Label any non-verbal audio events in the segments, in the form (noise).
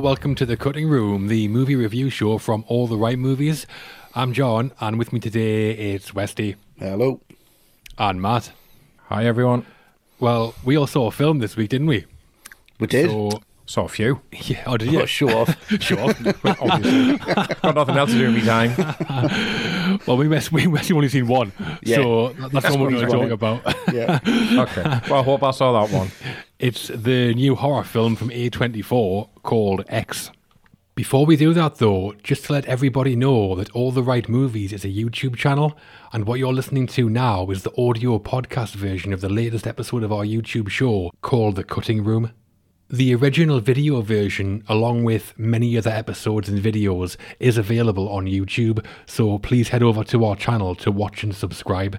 Hello, welcome to the Cutting Room, the movie review show from All the Right Movies. I'm John, and with me today it's Westy Hello. and Matt. Hi, everyone. Well, we all saw a film this week, didn't we? We did. So, Saw a few. (laughs) yeah, oh, did you? Oh, show off. (laughs) Sure. Obviously. Got nothing else to do in my time. (laughs) well, we must, we must have only seen one, Yeah. so that's what we're going to talk about. yeah. Okay. Well, I hope I saw that one. It's the new horror film from A24 called X. Before we do that, though, just to let everybody know that All the Right Movies is a YouTube channel, and what you're listening to now is the audio podcast version of the latest episode of our YouTube show called The Cutting Room. The original video version, along with many other episodes and videos, is available on YouTube, so please head over to our channel to watch and subscribe.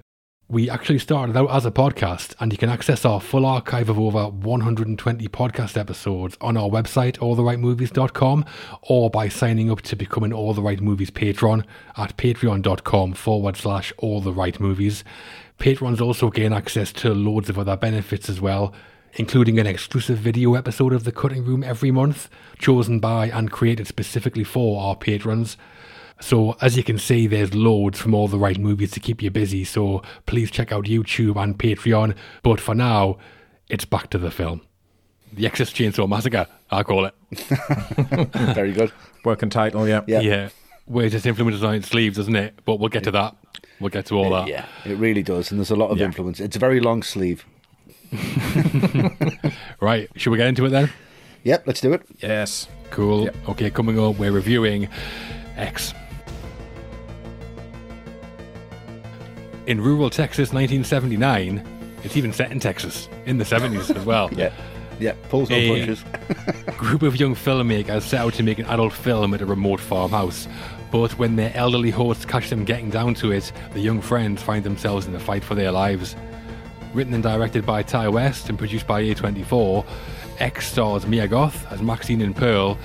We actually started out as a podcast, and you can access our full archive of over 120 podcast episodes on our website, alltherightmovies.com, or by signing up to become an All the Right Movies patron at patreon.com forward slash all the right movies. Patrons also gain access to loads of other benefits as well, including an exclusive video episode of The Cutting Room every month, chosen by and created specifically for our patrons. So, as you can see, there's loads from all the right movies to keep you busy. So, please check out YouTube and Patreon. But for now, it's back to the film. The Exorcist Chainsaw Massacre, I call it. (laughs) Very good. Working title, yeah. Yeah. Yeah. Where just influences on its sleeves, doesn't it? But we'll get to that. We'll get to all that. Yeah, it really does. And there's a lot of Yeah. influence. It's a very long sleeve. (laughs) Right. Should we get into it then? Yep, let's do it. Yes. Cool. Yeah. Okay, coming up, we're reviewing X. In rural Texas, 1979, it's even set in Texas in the 70s as well. (laughs) Yeah. Yeah, pulls no punches. (laughs) group of young filmmakers set out to make an adult film at a remote farmhouse. But when their elderly hosts catch them getting down to it, the young friends find themselves in a fight for their lives. Written and directed by Ti West and produced by A24, X stars Mia Goth as Maxine and Pearl,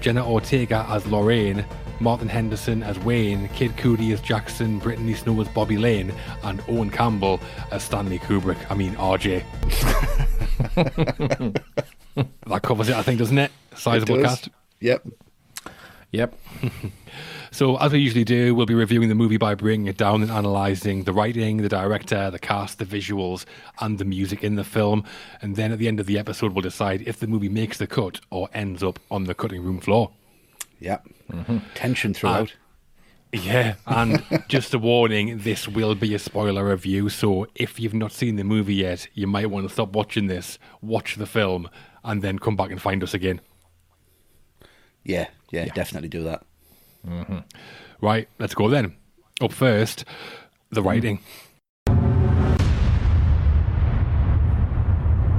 Jenna Ortega as Lorraine, Martin Henderson as Wayne, Kid Cudi as Jackson, Brittany Snow as Bobby Lane, and Owen Campbell as Stanley Kubrick. I mean, RJ. (laughs) that covers it, I think, doesn't it? Sizable It does. cast. Yep. Yep. (laughs) (laughs) So, as we usually do, we'll be reviewing the movie by bringing it down and analysing the writing, the director, the cast, the visuals, and the music in the film. And then at the end of the episode, we'll decide if the movie makes the cut or ends up on the cutting room floor. Yep. Mm-hmm. Tension throughout. Yeah, and (laughs) just a warning this will be a spoiler review. So, if you've not seen the movie yet, you might want to stop watching this, watch the film, and then come back and find us again. yeah, yeah, definitely do that. Mm-hmm. Right, let's go then. Up first, the writing.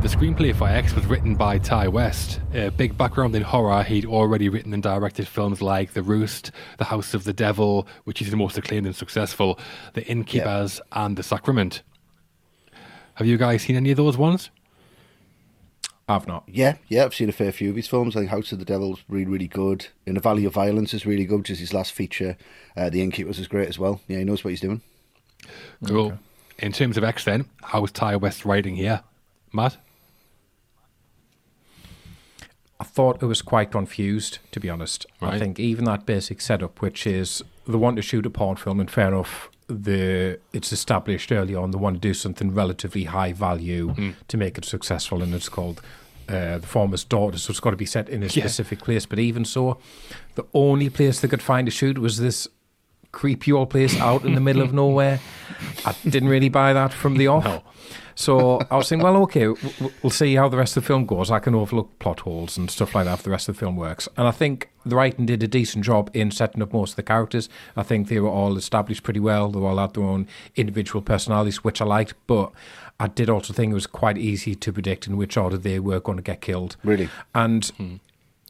The screenplay for X was written by Ti West. A big background in horror, he'd already written and directed films like The Roost, The House of the Devil, which is the most acclaimed and successful, The Innkeepers, and The Sacrament. Have you guys seen any of those ones? I've not. Yeah, yeah, I've seen a fair few of his films. I think House of the Devil's really, really good. In the Valley of Violence is really good, which is his last feature. Uh, the Innkeepers is great as well. Yeah, he knows what he's doing. Cool. In terms of X, then, how was Ti West writing here? Matt? I thought it was quite confused, to be honest. Right. I think even that basic setup, which is the one to shoot a porn film, and fair enough, the it's established early on they want to do something relatively high value to make it successful, and it's called uh, the former's daughter, so it's got to be set in a Yeah. specific place. But even so, the only place they could find to shoot was this creepy old place out in the middle of (laughs) nowhere. I didn't really buy that from the off. No. So I was saying, well, okay, we'll see how the rest of the film goes. I can overlook plot holes and stuff like that if the rest of the film works. And I think the writing did a decent job in setting up most of the characters. I think they were all established pretty well. They all had their own individual personalities, which I liked. But I did also think it was quite easy to predict in which order they were going to get killed. Really? And hmm.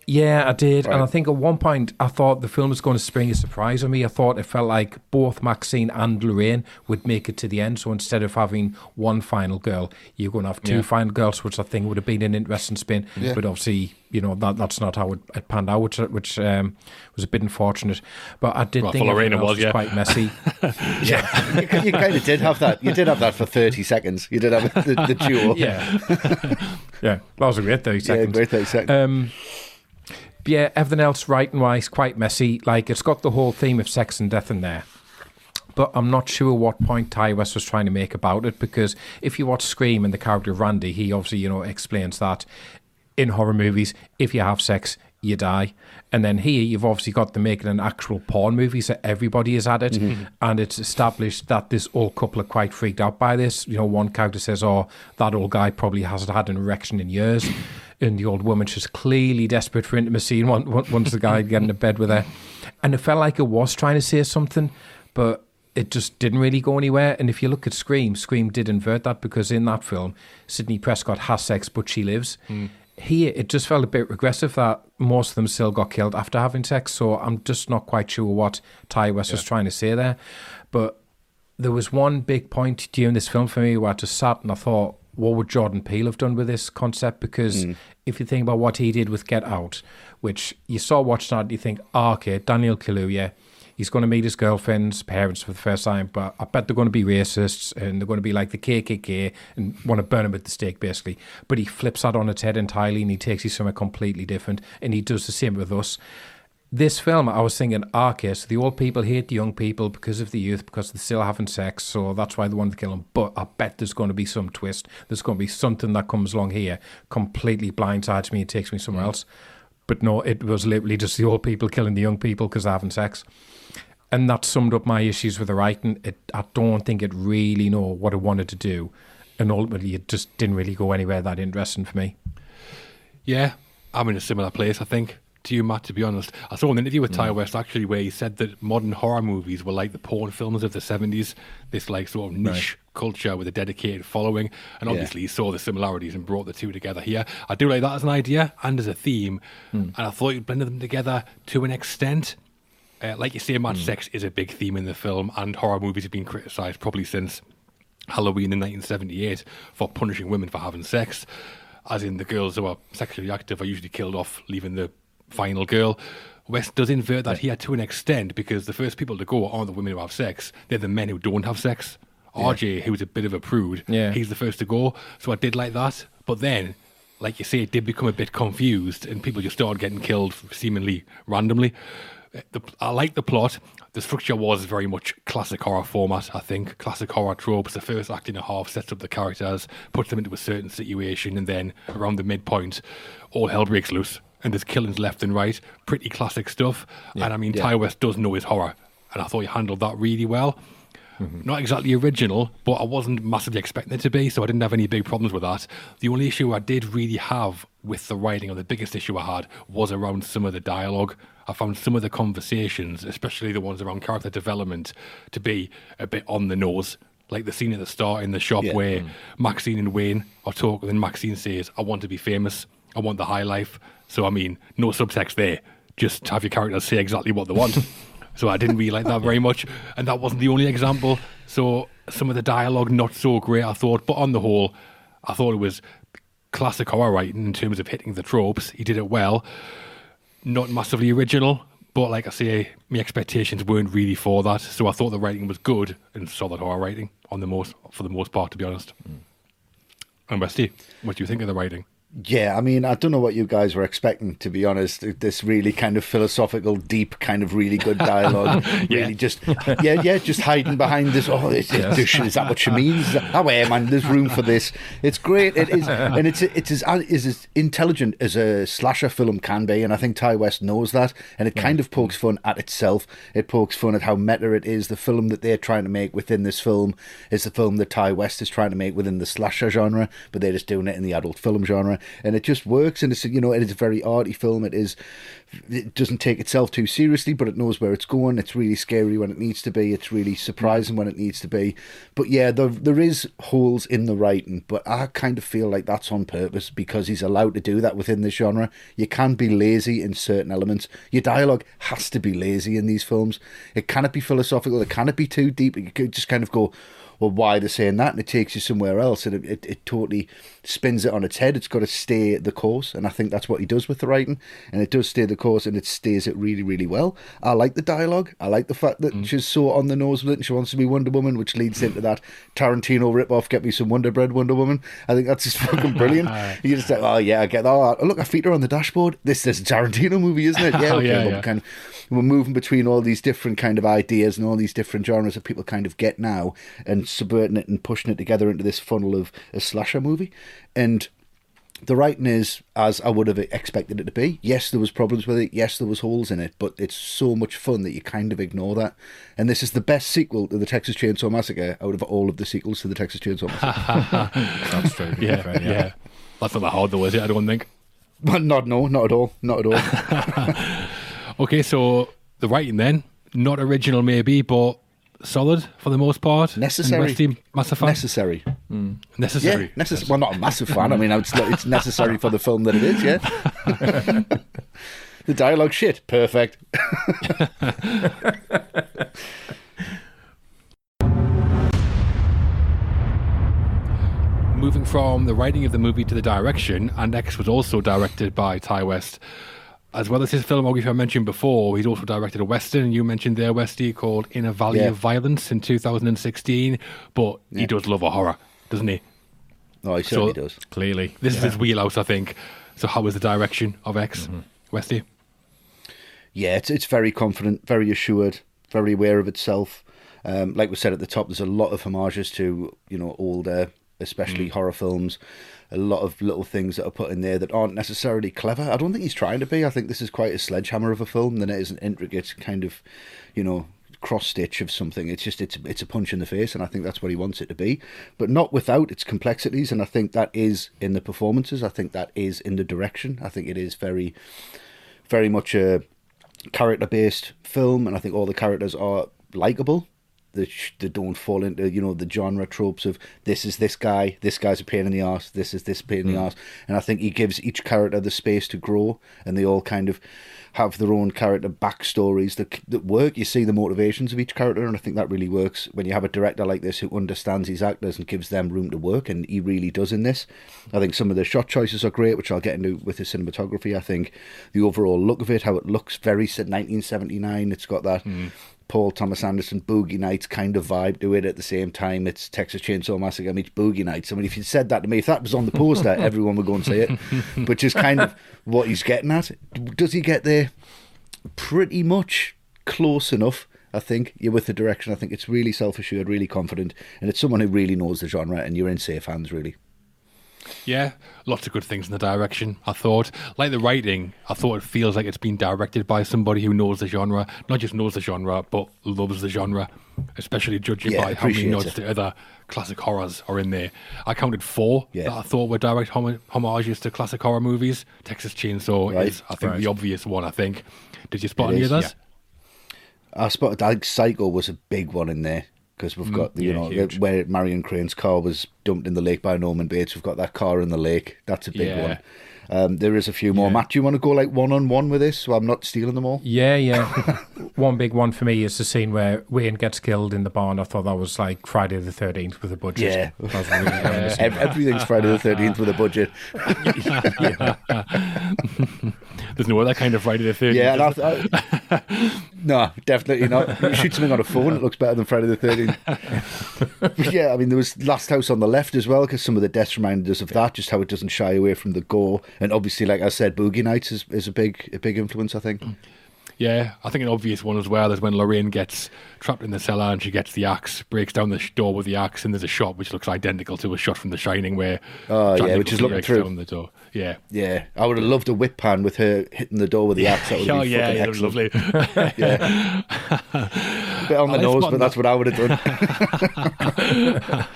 Yeah, I did. And I think at one point I thought the film was going to spring a surprise on me. I thought it felt like both Maxine and Lorraine would make it to the end. So instead of having one final girl, you're going to have two Yeah. final girls, which I think would have been an interesting spin. Yeah. But obviously, you know, that that's not how it, it panned out, which, which um, was a bit unfortunate. But I did Well, think Lorraine everything it was, yeah. quite messy. (laughs) Yeah, you, you kind of did have that. You did have that for thirty seconds. You did have the, the duo. yeah. (laughs) yeah, that was a great 30 yeah, seconds. great thirty seconds. Um, But yeah, everything else, writing wise, quite messy. Like it's got the whole theme of sex and death in there. But I'm not sure what point Ti West was trying to make about it because if you watch Scream and the character of Randy, he obviously, you know, explains that in horror movies, if you have sex, you die. And then here, you've obviously got them making an actual porn movie, so everybody is at it. Mm-hmm. And it's established that this old couple are quite freaked out by this. You know, one character says, Oh, that old guy probably hasn't had an erection in years. And the old woman, she's clearly desperate for intimacy and wants the guy to get into bed with her. And it felt like it was trying to say something, but it just didn't really go anywhere. And if you look at Scream, Scream did invert that because in that film, Sidney Prescott has sex, but she lives. Mm here it just felt a bit regressive that most of them still got killed after having sex. So I'm just not quite sure what Ti West yeah. was trying to say there. But there was one big point during this film for me where I just sat and I thought, what would Jordan Peele have done with this concept? Because mm. if you think about what he did with Get Out, which you saw watching that, you think, oh, okay, Daniel Kaluuya, he's going to meet his girlfriend's parents for the first time, but I bet they're going to be racists and they're going to be like the KKK and want to burn him at the stake, basically. But he flips that on its head entirely and he takes you somewhere completely different, and he does the same with us. This film, I was thinking, ah, okay, so the old people hate the young people because of the youth, because they're still having sex, so that's why they want to kill them. But I bet there's going to be some twist. There's going to be something that comes along here, completely blindsides me and takes me somewhere else. But no, it was literally just the old people killing the young people because they're having sex and that summed up my issues with the writing. It, I don't think it really know what it wanted to do, and ultimately it just didn't really go anywhere that interesting for me. Yeah, I'm in a similar place. I think to you, Matt. To be honest, I saw an interview with Ti mm. West actually where he said that modern horror movies were like the porn films of the '70s. This like sort of niche right. culture with a dedicated following, and obviously yeah. he saw the similarities and brought the two together here. I do like that as an idea and as a theme, mm. and I thought you blended them together to an extent. Uh, like you say, mad mm. sex is a big theme in the film, and horror movies have been criticised probably since Halloween in 1978 for punishing women for having sex. As in, the girls who are sexually active are usually killed off, leaving the final girl. West does invert that here to an extent because the first people to go aren't the women who have sex, they're the men who don't have sex. Yeah. RJ, who's a bit of a prude, yeah. he's the first to go. So I did like that. But then, like you say, it did become a bit confused and people just started getting killed seemingly randomly the, I like the plot. The structure was very much classic horror format, I think. Classic horror tropes. The first act and a half sets up the characters, puts them into a certain situation, and then around the midpoint, all hell breaks loose. And there's killings left and right. Pretty classic stuff. Yeah, and I mean, yeah. Ti West does know his horror. And I thought he handled that really well. Mm-hmm. Not exactly original, but I wasn't massively expecting it to be, so I didn't have any big problems with that. The only issue I did really have with the writing, or the biggest issue I had, was around some of the dialogue. I found some of the conversations, especially the ones around character development, to be a bit on the nose. Like the scene at the start in the shop yeah. where mm. Maxine and Wayne are talking, and Maxine says, I want to be famous. I want the high life. So, I mean, no subtext there. Just have your characters say exactly what they want. (laughs) so, I didn't really like that very much. And that wasn't the only example. So, some of the dialogue, not so great, I thought. But on the whole, I thought it was classic horror writing in terms of hitting the tropes. He did it well not massively original, but like I say, my expectations weren't really for that. So I thought the writing was good and solid horror writing on the most for the most part, to be honest. Mm. And Westy, what do you think of the writing? Yeah, I mean, I don't know what you guys were expecting, to be honest. This really kind of philosophical, deep, kind of really good dialogue. (laughs) yeah. Really just, yeah, yeah, just hiding behind this. Oh, this, yes. is that what she means? Oh, yeah, man, there's room for this. It's great. It is, and it's it's as, it's as intelligent as a slasher film can be, and I think Ti West knows that. And it kind mm. of pokes fun at itself. It pokes fun at how meta it is. The film that they're trying to make within this film is the film that Ti West is trying to make within the slasher genre, but they're just doing it in the adult film genre and it just works. And it's you know it is a very arty film. It is it doesn't take itself too seriously, but it knows where it's going. It's really scary when it needs to be. It's really surprising when it needs to be. But yeah, there there is holes in the writing, but I kind of feel like that's on purpose because he's allowed to do that within the genre. You can be lazy in certain elements. Your dialogue has to be lazy in these films. It cannot be philosophical. It cannot be too deep. You could just kind of go well, why are they're saying that, and it takes you somewhere else, and it, it, it totally spins it on its head. It's got to stay the course, and I think that's what he does with the writing, and it does stay the course, and it stays it really, really well. I like the dialogue. I like the fact that mm. she's so on the nose with it, and she wants to be Wonder Woman, which leads into that Tarantino rip off, "Get me some Wonder Bread, Wonder Woman." I think that's just fucking brilliant. (laughs) you just say, "Oh yeah, I get that." Oh, look, I feet her on the dashboard. This is a Tarantino movie, isn't it? (laughs) Yeah, okay, yeah, yeah. Kind of, we're moving between all these different kind of ideas and all these different genres that people kind of get now, and subverting it and pushing it together into this funnel of a slasher movie. And the writing is as I would have expected it to be. Yes, there was problems with it. Yes, there was holes in it, but it's so much fun that you kind of ignore that. And this is the best sequel to the Texas Chainsaw Massacre out of all of the sequels to the Texas Chainsaw Massacre. (laughs) That's true. Yeah, right, yeah. yeah. That's not that hard though, is it? I don't think. Well, not no, not at all, not at all. (laughs) okay, so the writing then, not original maybe, but solid for the most part. Necessary. Westy, massive fan. Necessary. Mm. Necessary. Yeah, necess- Well, not a massive fan. I mean, it's, it's necessary for the film that it is. Yeah. (laughs) the dialogue shit. Perfect. (laughs) Moving from the writing of the movie to the direction, and X was also directed by Ti West as well as his filmography I mentioned before, he's also directed a western. You mentioned there, Westy, called In a Valley yeah. of Violence in 2016. But yeah. he does love a horror, doesn't he? No, he certainly so, does. Clearly, this yeah. is his wheelhouse, I think. So, how was the direction of X, mm-hmm. Westy? Yeah, it's it's very confident, very assured, very aware of itself. Um, like we said at the top, there's a lot of homages to you know older, especially mm. horror films a lot of little things that are put in there that aren't necessarily clever. I don't think he's trying to be. I think this is quite a sledgehammer of a film than it is an intricate kind of, you know, cross stitch of something. It's just it's it's a punch in the face, and I think that's what he wants it to be, but not without its complexities. And I think that is in the performances. I think that is in the direction. I think it is very, very much a character based film, and I think all the characters are likable that, that don't fall into you know the genre tropes of this is this guy, this guy's a pain in the ass, this is this pain in the mm. ass, and I think he gives each character the space to grow, and they all kind of have their own character backstories that that work. You see the motivations of each character, and I think that really works when you have a director like this who understands his actors and gives them room to work, and he really does in this. I think some of the shot choices are great, which I'll get into with the cinematography. I think the overall look of it, how it looks very 1979. It's got that. Mm Paul Thomas Anderson Boogie Nights kind of vibe to it at the same time. It's Texas Chainsaw Massacre meets Boogie Nights. I mean, if you said that to me, if that was on the poster, (laughs) everyone would go and say it. Which is kind of what he's getting at. Does he get there? Pretty much close enough. I think you're with the direction. I think it's really self assured, really confident, and it's someone who really knows the genre, and you're in safe hands, really. Yeah, lots of good things in the direction. I thought, like the writing, I thought it feels like it's been directed by somebody who knows the genre, not just knows the genre, but loves the genre. Especially judging yeah, by how many nods to other classic horrors are in there. I counted four yeah. that I thought were direct hom- homages to classic horror movies. Texas Chainsaw right. is, I think, right. the obvious one. I think. Did you spot it any is, of those? Yeah. I spotted. I think Psycho was a big one in there because we've mm, got you yeah, know where Marion Crane's car was dumped in the lake by Norman Bates. We've got that car in the lake. That's a big yeah. one. Um, there is a few more. Yeah. Matt, do you want to go like one on one with this? So I'm not stealing them all. Yeah, yeah. (laughs) one big one for me is the scene where Wayne gets killed in the barn. I thought that was like Friday the 13th with a budget. Yeah, really (laughs) everything's Friday the 13th with a budget. (laughs) There's no other kind of Friday the 13th. Yeah, I, no, definitely not. You shoot something on a phone, it looks better than Friday the 13th. yeah, I mean, there was Last House on the Left as well, because some of the deaths reminded us of that, just how it doesn't shy away from the gore. And obviously, like I said, Boogie Nights is, is a big a big influence, I think. Yeah, I think an obvious one as well is when Lorraine gets trapped in the cellar and she gets the axe, breaks down the door with the axe, and there's a shot which looks identical to a shot from The Shining where oh Jack yeah, which is looking through the door. Yeah, yeah. I would have loved a whip pan with her hitting the door with the axe. That would (laughs) oh yeah, yeah, excellent. lovely. (laughs) yeah, (laughs) a bit on the nose, but that's what I would have done.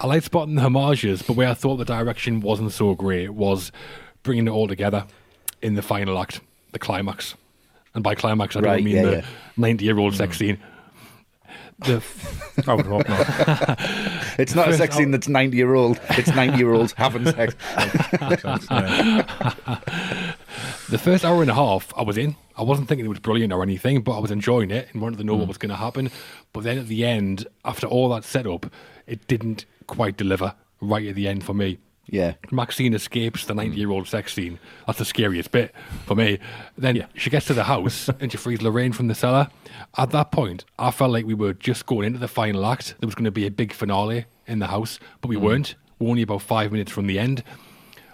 I like spotting the homages, but where I thought the direction wasn't so great was bringing it all together in the final act, the climax. And by climax, I right, don't mean yeah, the 90 yeah. year old sex mm. scene. The (laughs) I would hope not. (laughs) it's not a sex scene that's 90 year old. It's (laughs) 90 year olds having sex. the first hour and a half, I was in. I wasn't thinking it was brilliant or anything, but I was enjoying it and wanted to know what was going to happen. But then at the end, after all that setup, it didn't quite deliver right at the end for me. Yeah. Maxine escapes the mm. 90 year old sex scene. That's the scariest bit for me. Then she gets to the house (laughs) and she frees Lorraine from the cellar. At that point, I felt like we were just going into the final act. There was going to be a big finale in the house, but we mm. weren't. We're only about five minutes from the end.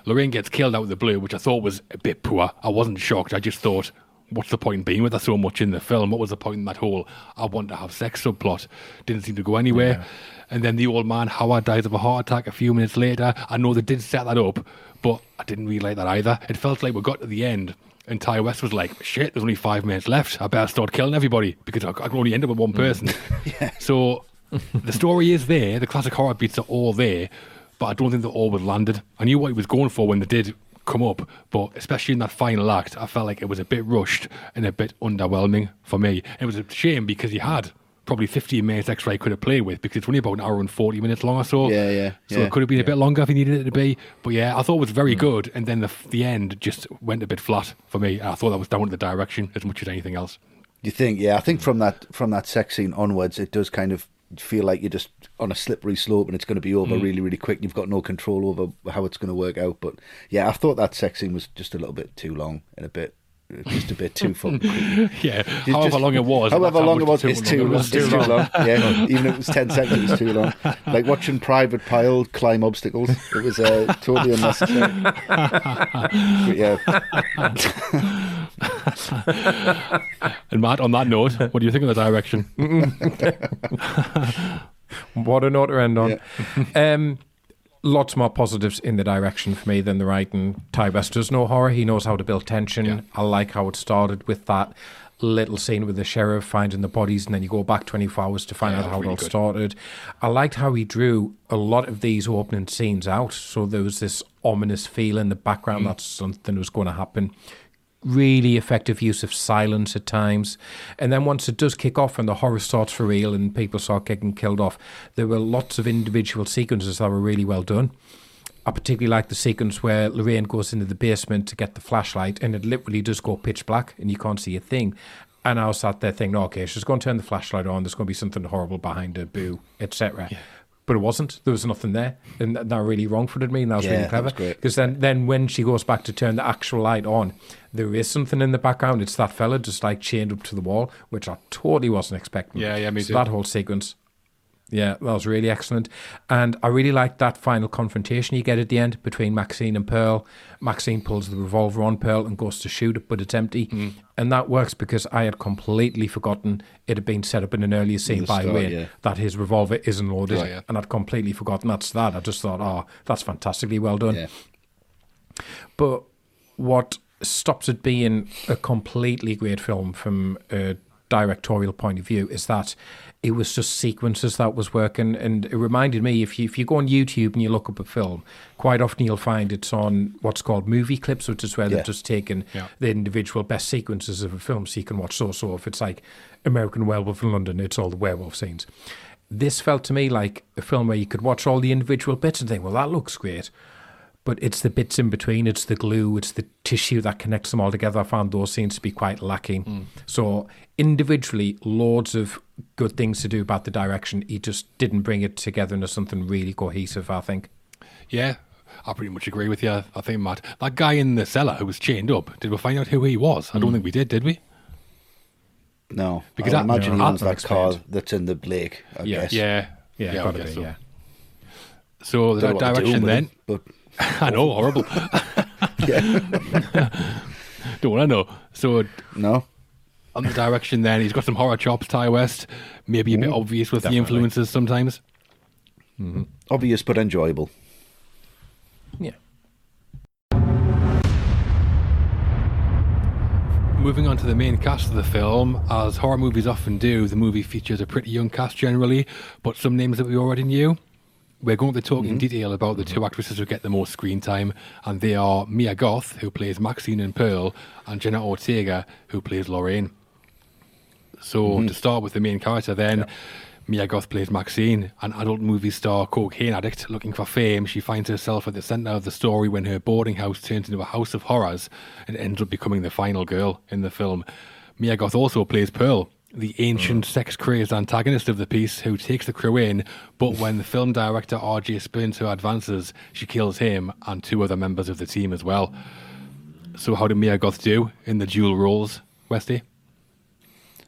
Lorraine gets killed out of the blue, which I thought was a bit poor. I wasn't shocked. I just thought, what's the point in being with her so much in the film? What was the point in that whole I want to have sex subplot? Didn't seem to go anywhere. And then the old man, Howard, dies of a heart attack a few minutes later. I know they did set that up, but I didn't really like that either. It felt like we got to the end and Ti West was like, shit, there's only five minutes left. I better start killing everybody because I, I can only end up with one mm. person. (laughs) yeah. So the story is there, the classic horror beats are all there, but I don't think they all was landed. I knew what he was going for when they did come up, but especially in that final act, I felt like it was a bit rushed and a bit underwhelming for me. It was a shame because he had probably 15 minutes extra he could have played with because it's only about an hour and 40 minutes long or so. Yeah, yeah, So yeah, it could have been a bit longer if he needed it to be. But yeah, I thought it was very Hmm. good. And then the, the end just went a bit flat for me. I thought that was down to the direction as much as anything else. Do you think? Yeah, I think from that from that sex scene onwards, it does kind of feel like you're just on a slippery slope and it's going to be over really, really quick. You've got no control over how it's going to work out. But yeah, I thought that sex scene was just a little bit too long and a bit. Just a bit too fucking (laughs) creepy. Yeah, Just- however just- long it was. However long it was, it's too, long it it's too long. Yeah, even if it was 10 seconds, it was too long. Like watching Private Pyle climb obstacles. It was uh, totally (laughs) unnecessary. but yeah, And Matt, on that note, what do you think of the direction? (laughs) What a note to end on. um, lots more positives in the direction for me than the writing. Ti West does know horror. He knows how to build tension. Yeah. I like how it started with that little scene with the sheriff finding the bodies, and then you go back 24 hours to find Yeah, out how that's it all good. started. I liked how he drew a lot of these opening scenes out. So there was this ominous feel in the background Mm. that something was going to happen really effective use of silence at times. And then once it does kick off and the horror starts for real and people start getting killed off, there were lots of individual sequences that were really well done. I particularly like the sequence where Lorraine goes into the basement to get the flashlight and it literally does go pitch black and you can't see a thing. And I was sat there thinking, okay, she's going to turn the flashlight on. There's going to be something horrible behind her, boo, etc. But it wasn't. There was nothing there, and that that really wrong-footed me. And that was Yeah, really clever because then, then when she goes back to turn the actual light on, there is something in the background. It's that fella just like chained up to the wall, which I totally wasn't expecting. Yeah, yeah, me so too. That whole sequence, yeah, that was really excellent. And I really liked that final confrontation you get at the end between Maxine and Pearl. Maxine pulls the revolver on Pearl and goes to shoot it, but it's empty. Mm. And that works because I had completely forgotten it had been set up in an earlier scene by start, Wayne yeah. that his revolver isn't loaded. Right, yeah. And I'd completely forgotten that's that. I just thought, oh, that's fantastically well done. yeah. But what stops it being a completely great film from a directorial point of view is that it was just sequences that was working, and it reminded me if you if you go on YouTube and you look up a film, quite often you'll find it's on what's called movie clips, which is where Yeah. they've just taken Yeah. the individual best sequences of a film, so you can watch. So so if it's like American Werewolf in London, it's all the werewolf scenes. This felt to me like a film where you could watch all the individual bits and think, well, that looks great but it's the bits in between, it's the glue, it's the tissue that connects them all together. I found those scenes to be quite lacking. Hmm. So individually, loads of good things to do about the direction. He just didn't bring it together into something really cohesive. I think. Yeah, I pretty much agree with you. I think, Matt, that guy in the cellar who was chained up, did we find out who he was? I don't hmm. think we did, did we? No, Because because I imagine no, he owns that's that car that's in the lake. I Yeah. guess. Yeah. Yeah, I gotta guess be. so. Yeah. So the Don't know what to do direction with then. it, but (laughs) I know, horrible. (laughs) don't want to know. So no, on the direction then, he's got some horror chops, Ti West. Maybe a bit mm-hmm. obvious with the influences sometimes. Mm-hmm. obvious but enjoyable. Yeah. Moving on to the main cast of the film, as horror movies often do, the movie features a pretty young cast generally, but some names that we already knew. We're going to talk in mm-hmm. detail about the two actresses who get the most screen time, and they are Mia Goth, who plays Maxine and Pearl, and Jenna Ortega, who plays Lorraine. So mm-hmm. to start with the main character, then Mia Goth plays Maxine, an adult movie star cocaine addict looking for fame. She finds herself at the centre of the story when her boarding house turns into a house of horrors and ends up becoming the final girl in the film. Mia Goth also plays Pearl, the ancient mm. sex crazed antagonist of the piece who takes the crew in, but when the film director RJ Spencer advances, she kills him and two other members of the team as well. So, how did Mia Goth do in the dual roles, Westy?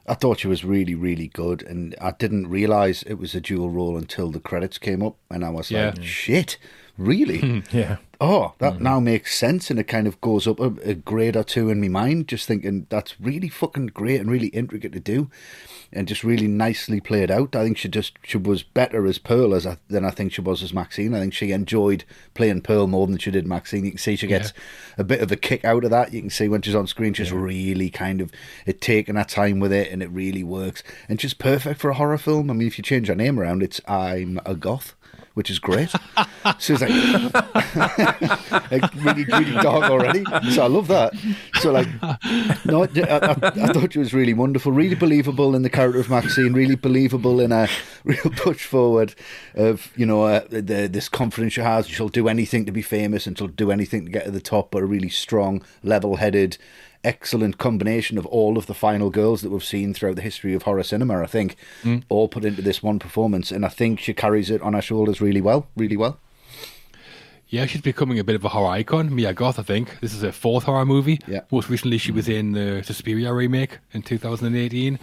I thought she was really, really good, and I didn't realize it was a dual role until the credits came up, and I was yeah. like, "Shit, really?" yeah. Oh, that mm-hmm. now makes sense, and it kind of goes up a, a grade or two in my mind. Just thinking that's really fucking great and really intricate to do and just really nicely played out. I think she just she was better as Pearl as I, than I think she was as Maxine. I think she enjoyed playing Pearl more than she did Maxine. You can see she gets yeah. a bit of a kick out of that. You can see when she's on screen, she's yeah. really kind of it taking her time with it, and it really works. And she's perfect for a horror film. I mean, if you change her name around, it's I'm a goth which is great. so it's like, (laughs) like really, really dark already. So I love that. So like, no, I, I, I, thought she was really wonderful, really believable in the character of Maxine, really believable in a (laughs) real push forward of you know uh, the, this confidence she has. She'll do anything to be famous, and she'll do anything to get to the top. But a really strong, level-headed excellent combination of all of the final girls that we've seen throughout the history of horror cinema, I think, mm. all put into this one performance. And I think she carries it on her shoulders really well, really well. Yeah, she's becoming a bit of a horror icon. Mia Goth, I think. This is her fourth horror movie. Yeah. Most recently, she was in the Suspiria remake in 2018.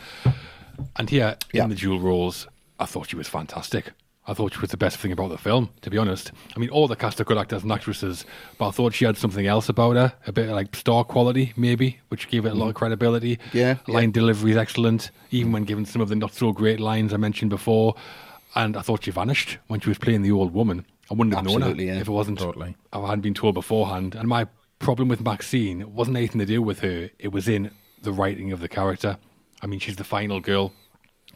And here, yeah. in the dual roles, I thought she was fantastic. I thought she was the best thing about the film, to be honest. I mean, all the cast are good actors and actresses, but I thought she had something else about her, a bit like star quality, maybe, which gave it a lot of mm. credibility. Yeah. Line yeah. delivery is excellent, even when given some of the not so great lines I mentioned before. And I thought she vanished when she was playing the old woman. I wouldn't have Absolutely, known her yeah. if it wasn't. Totally. I hadn't been told beforehand. And my problem with Maxine wasn't anything to do with her, it was in the writing of the character. I mean, she's the final girl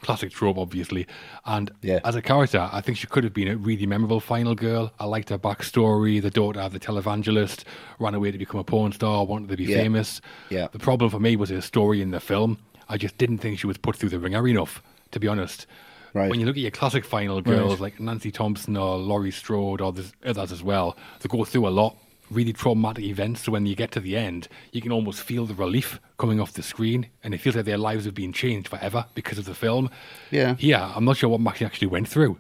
classic trope, obviously. And yeah. as a character, I think she could have been a really memorable final girl. I liked her backstory. The daughter of the televangelist ran away to become a porn star, wanted to be yeah. famous. Yeah. The problem for me was her story in the film. I just didn't think she was put through the ringer enough, to be honest. Right. When you look at your classic final girls right. like Nancy Thompson or Laurie Strode or others as well, they go through a lot really traumatic events. So when you get to the end, you can almost feel the relief coming off the screen, and it feels like their lives have been changed forever because of the film. Yeah. Yeah, I'm not sure what Maxie actually went through.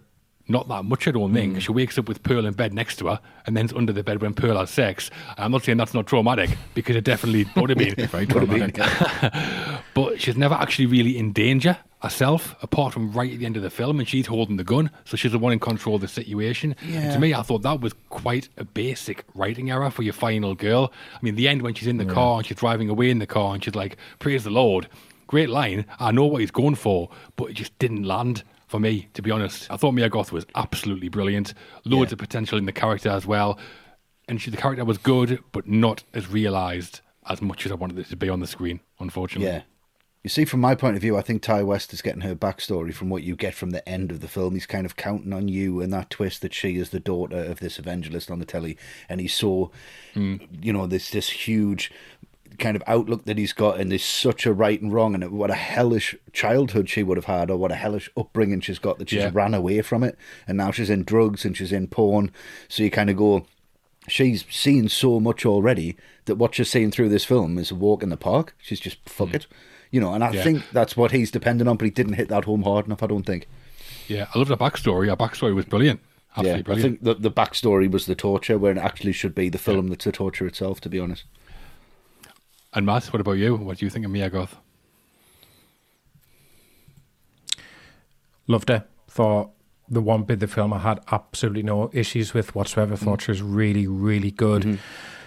Not that much, I don't think. Mm. She wakes up with Pearl in bed next to her, and then's under the bed when Pearl has sex. I'm not saying that's not traumatic because it definitely would have been (laughs) very traumatic. (laughs) but she's never actually really in danger herself, apart from right at the end of the film, and she's holding the gun, so she's the one in control of the situation. Yeah. To me, I thought that was quite a basic writing error for your final girl. I mean, the end when she's in the yeah. car and she's driving away in the car and she's like, "Praise the Lord." Great line. I know what he's going for, but it just didn't land for me, to be honest. I thought Mia Goth was absolutely brilliant. Loads yeah. of potential in the character as well. And she, the character was good, but not as realised as much as I wanted it to be on the screen, unfortunately. Yeah. You see, from my point of view, I think Ti West is getting her backstory from what you get from the end of the film. He's kind of counting on you and that twist that she is the daughter of this evangelist on the telly, and he saw, mm. you know, this this huge kind of outlook that he's got, and there's such a right and wrong, and what a hellish childhood she would have had, or what a hellish upbringing she's got that she's yeah. ran away from it, and now she's in drugs and she's in porn. So you kind of go, she's seen so much already that what she's seeing through this film is a walk in the park. She's just fuck mm. it, you know. And I yeah. think that's what he's dependent on, but he didn't hit that home hard enough. I don't think. Yeah, I love the backstory. Our backstory was brilliant. Absolutely yeah, brilliant. I think the the backstory was the torture, where it actually should be the film yeah. that's the torture itself. To be honest. And Matt, what about you? What do you think of Mia Goth? Loved her. Thought the one bit of the film I had absolutely no issues with whatsoever. Thought mm. she was really, really good. Mm-hmm.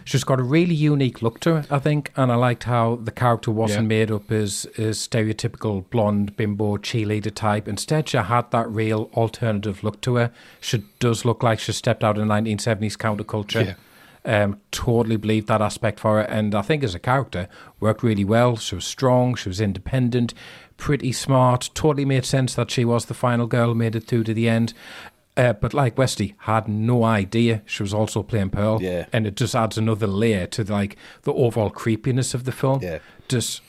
She's got a really unique look to her, I think, and I liked how the character wasn't yeah. made up as, as stereotypical blonde bimbo cheerleader type. Instead, she had that real alternative look to her. She does look like she stepped out of 1970s counterculture. Yeah. Um, totally believed that aspect for her, and I think as a character worked really well. She was strong, she was independent, pretty smart. Totally made sense that she was the final girl, made it through to the end. Uh, but like Westy, had no idea she was also playing Pearl, yeah. and it just adds another layer to like the overall creepiness of the film. Yeah. Just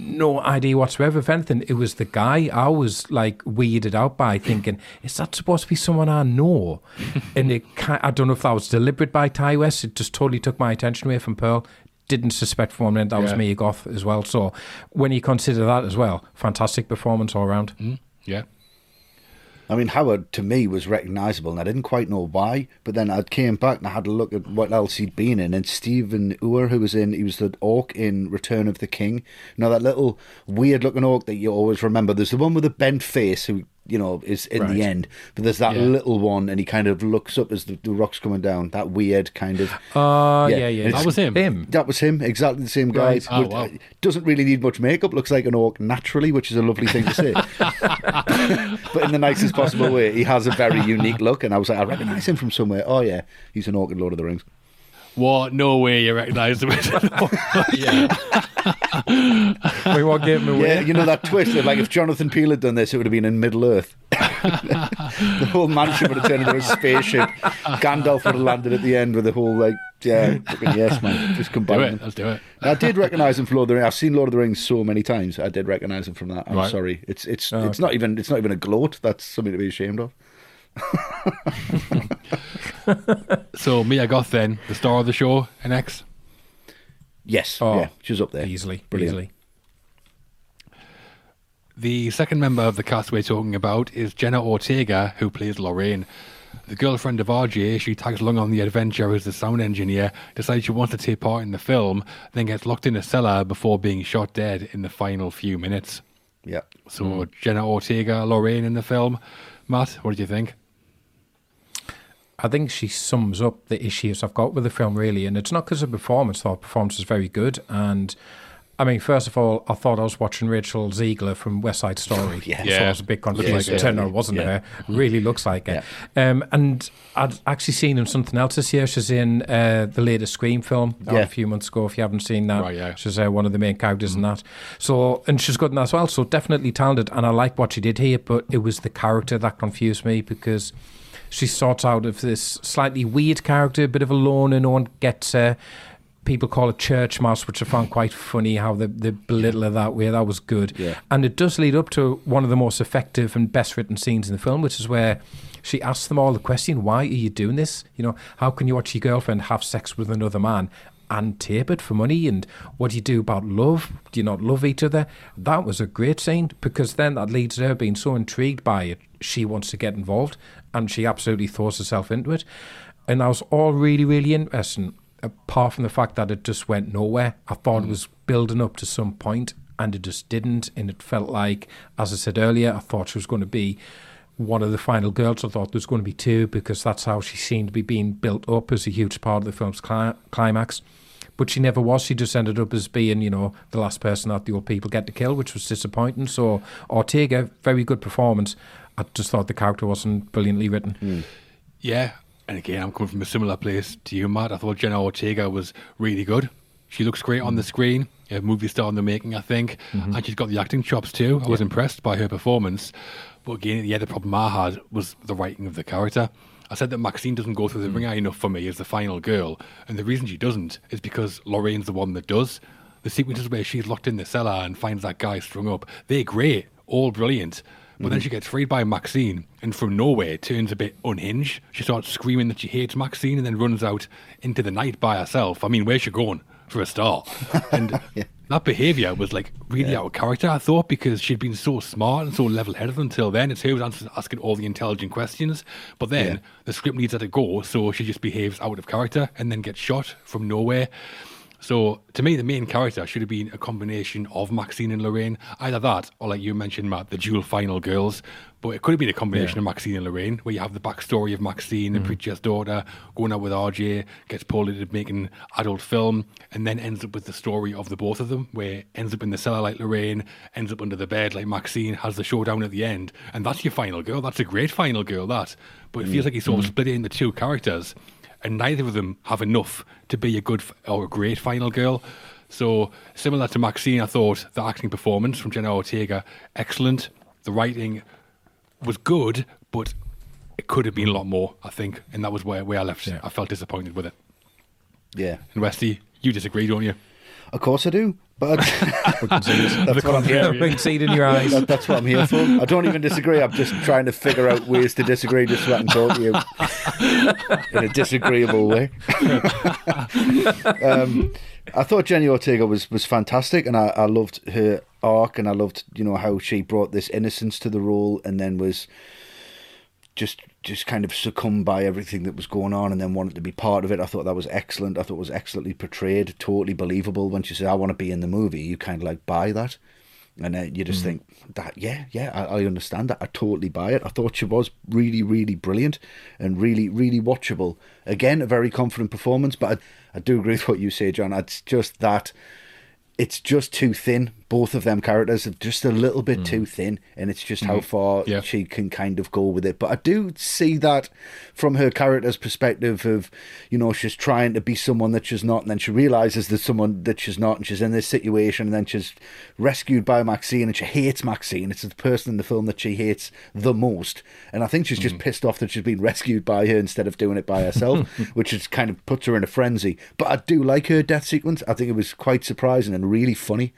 no idea whatsoever. If anything, it was the guy I was like weirded out by, (laughs) thinking, "Is that supposed to be someone I know?" (laughs) and it, I don't know if that was deliberate by Ti West. It just totally took my attention away from Pearl. Didn't suspect for one minute that yeah. was Mia Goth as well. So when you consider that as well, fantastic performance all around. Mm, yeah. I mean, Howard to me was recognisable, and I didn't quite know why. But then I came back and I had a look at what else he'd been in, and Stephen Ure, who was in, he was the orc in Return of the King. Know that little weird-looking orc that you always remember. There's the one with the bent face who you know, is in right. the end. But there's that yeah. little one, and he kind of looks up as the, the rock's coming down. That weird kind of. Uh, yeah, yeah. yeah. That was him. Him. That was him. Exactly the same guy. Right. Oh, wow. Doesn't really need much makeup. Looks like an orc naturally, which is a lovely thing to say. (laughs) but in the nicest possible way, he has a very unique look. And I was like, I recognise him from somewhere. Oh yeah, he's an orc in Lord of the Rings. What? No way you recognise him. (laughs) yeah. (laughs) we won't give him away. Yeah, you know that twist of like if Jonathan Peel had done this, it would have been in Middle Earth. (laughs) the whole mansion would have turned into a spaceship. Gandalf would have landed at the end with the whole like, yeah, yes, man, just combine do it, them. Let's do it. I did recognise him from Lord of the Rings. I've seen Lord of the Rings so many times. I did recognise him from that. I'm right. sorry. It's it's oh, it's okay. not even it's not even a gloat. That's something to be ashamed of. (laughs) so Mia Goth then, the star of the show in X. Yes, oh, yeah, she's up there easily, Brilliant. easily. The second member of the cast we're talking about is Jenna Ortega, who plays Lorraine. The girlfriend of RJ, she tags along on the adventure as the sound engineer, decides she wants to take part in the film, then gets locked in a cellar before being shot dead in the final few minutes. Yeah. So mm. Jenna Ortega, Lorraine in the film. Matt, what did you think? I think she sums up the issues I've got with the film, really. And it's not because of performance, though. Performance is very good. And I mean, first of all, I thought I was watching Rachel Zegler from West Side Story. yeah. So I was a bit confused. Yeah, it turned out it wasn't yeah. her. Really looks like it. Yeah. Um, and I'd actually seen in something else this year. She's in uh, the latest Scream film yeah. a few months ago, if you haven't seen that. Right, yeah. She's uh, one of the main characters mm. in that. So, and she's good in that as well. So definitely talented. And I like what she did here, but it was the character that confused me because she sorts out of this slightly weird character, a bit of a loner, no one gets her. People call it church mouse, which I found (laughs) quite funny how they, they belittle her that way. That was good. Yeah. And it does lead up to one of the most effective and best written scenes in the film, which is where she asks them all the question, why are you doing this? You know, how can you watch your girlfriend have sex with another man and tape it for money? And what do you do about love? Do you not love each other? That was a great scene because then that leads to her being so intrigued by it, she wants to get involved and she absolutely throws herself into it. And that was all really, really interesting, apart from the fact that it just went nowhere. I thought mm. it was building up to some point and it just didn't. And it felt like, as I said earlier, I thought she was going to be one of the final girls. I thought there was going to be two because that's how she seemed to be being built up as a huge part of the film's cli- climax. But she never was. She just ended up as being, you know, the last person that the old people get to kill, which was disappointing. So Ortega, very good performance. I just thought the character wasn't brilliantly written. Mm. Yeah, and again, I'm coming from a similar place to you, Matt. I thought Jenna Ortega was really good. She looks great on the screen. A movie star in the making, I think. Mm-hmm. And she's got the acting chops too. I was impressed by her performance. But again, yeah, the problem I had was the writing of the character. I said that Maxine doesn't go through the mm. ringer enough for me as the final girl. And the reason she doesn't is because Lorraine's the one that does. The sequences where she's locked in the cellar and finds that guy strung up, they're great, all brilliant. But mm-hmm. then she gets freed by Maxine, and from nowhere turns a bit unhinged. She starts screaming that she hates Maxine, and then runs out into the night by herself. I mean, where's she going for a start? (laughs) And yeah. that behaviour was like really yeah. out of character, I thought, because she'd been so smart and so level-headed until then. It's her who's asking all the intelligent questions, but then yeah. the script needs her to go, so she just behaves out of character and then gets shot from nowhere. So to me, the main character should have been a combination of Maxine and Lorraine. Either that, or like you mentioned, Matt, the dual final girls. But it could have been a combination yeah. of Maxine and Lorraine, where you have the backstory of Maxine, mm-hmm. the preacher's daughter, going out with RJ, gets pulled into making adult film, and then ends up with the story of the both of them, where ends up in the cellar like Lorraine, ends up under the bed like Maxine, has the showdown at the end, and that's your final girl. That's a great final girl, that. But it feels mm-hmm. like he's sort of split it into two characters and neither of them have enough to be a good or a great final girl. So similar to Maxine, I thought the acting performance from Jenna Ortega excellent. The writing was good, but it could have been a lot more. I think, and that was where, where I left. Yeah. I felt disappointed with it. Yeah. And Westy, you disagree, don't you? Of course I do. But (laughs) (laughs) that's what I'm here. Big seed in your eyes. That, that's what I'm here for. I don't even disagree. I'm just trying to figure out ways to disagree, just so I can talk to you (laughs) in a disagreeable way. um, I thought Jenny Ortega was was fantastic, and I, I loved her arc, and I loved you know how she brought this innocence to the role, and then was just just kind of succumbed by everything that was going on and then wanted to be part of it. I thought that was excellent. I thought it was excellently portrayed, totally believable. When she said, I want to be in the movie, you kind of like buy that. And then you just mm. think that, yeah, yeah, I, I, understand that. I totally buy it. I thought she was really, really brilliant and really, really watchable. Again, a very confident performance, but I, I do agree with what you say, John. It's just that it's just too thin both of them characters are just a little bit mm. too thin, and it's just mm. how mm-hmm. far yeah. she can kind of go with it. But I do see that from her character's perspective of, you know, she's trying to be someone that she's not, and then she realizes that someone that she's not, and she's in this situation, and then she's rescued by Maxine, and she hates Maxine. It's the person in the film that she hates the most, and I think she's just mm. pissed off that she's been rescued by her instead of doing it by herself, (laughs) which is kind of puts her in a frenzy. But I do like her death sequence. I think it was quite surprising and really funny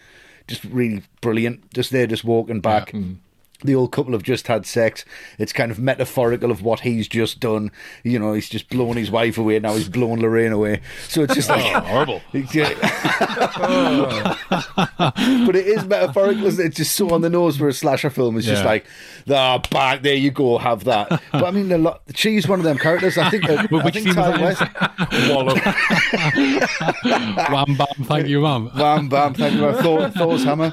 just really brilliant. Just there, just walking back. Yeah. Mm the old couple have just had sex. It's kind of metaphorical of what he's just done. You know, he's just blown his wife away. Now he's blown Lorraine away. So it's just like oh, (laughs) horrible. (laughs) (laughs) but it is metaphorical. Isn't it? It's just so on the nose for a slasher film. It's yeah. just like, ah, oh, back there you go, have that. But I mean, a lot, she's one of them characters. I think. Uh, I think Ti West. Wham bam, thank you, mum. Wham bam, thank you. Thor, Thor's hammer.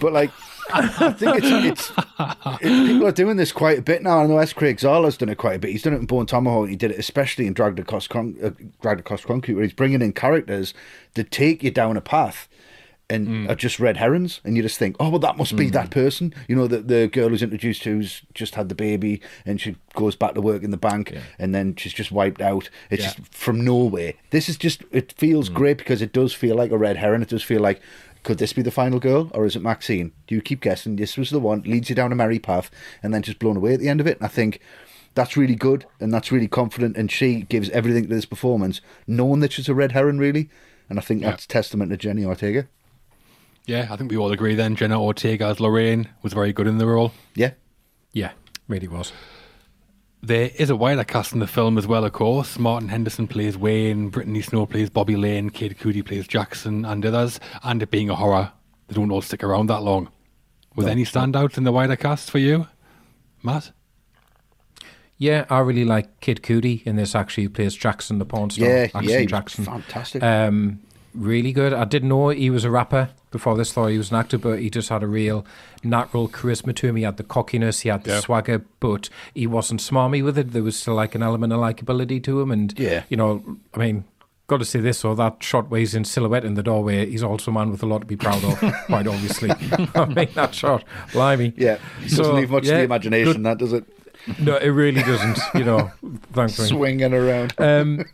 But like I think it's, it's it, people are doing this quite a bit now. I know S. Craig Zahler's done it quite a bit. He's done it in Bone Tomahawk. He did it especially in Dragged Across, Con- uh, Dragged Across Concrete, where he's bringing in characters that take you down a path and mm. are just red herrings, and you just think, oh, well, that must be mm. that person. You know, the the girl who's introduced to who's just had the baby, and she goes back to work in the bank, yeah. and then she's just wiped out. It's yeah. just from nowhere. This is just it feels mm. great because it does feel like a red herring. It does feel like could this be the final girl, or is it Maxine? Do you keep guessing this was the one, leads you down a merry path, and then just blown away at the end of it? And I think that's really good, and that's really confident, and she gives everything to this performance, knowing that she's a red herring, really. And I think yeah. that's testament to Jenna Ortega. Yeah, I think we all agree then. Jenna Ortega as Lorraine was very good in the role. Yeah. Yeah, really was. There is a wider cast in the film as well, of course. Martin Henderson plays Wayne, Brittany Snow plays Bobby Lane, Kid Cudi plays Jackson, and others. And it being a horror, they don't all stick around that long. Was no. any standouts in the wider cast for you, Matt? Yeah, I really like Kid Cudi in this. Actually, he plays Jackson, the porn star. Yeah, Jackson yeah, Jackson. Fantastic. Um, really good. I didn't know he was a rapper before this. Thought he was an actor, but he just had a real natural charisma to him. He had the cockiness, he had the yeah. swagger, but he wasn't smarmy with it. There was still like an element of likability to him, and yeah, you know, I mean. Got to say this or that shot where he's in silhouette in the doorway. He's also a man with a lot to be proud of, (laughs) quite obviously. (laughs) I mean that shot, blimey. Yeah, so, doesn't leave much yeah, to the imagination. Good. That does it. No, it really doesn't. You know, (laughs) thankfully. Swinging around. Um,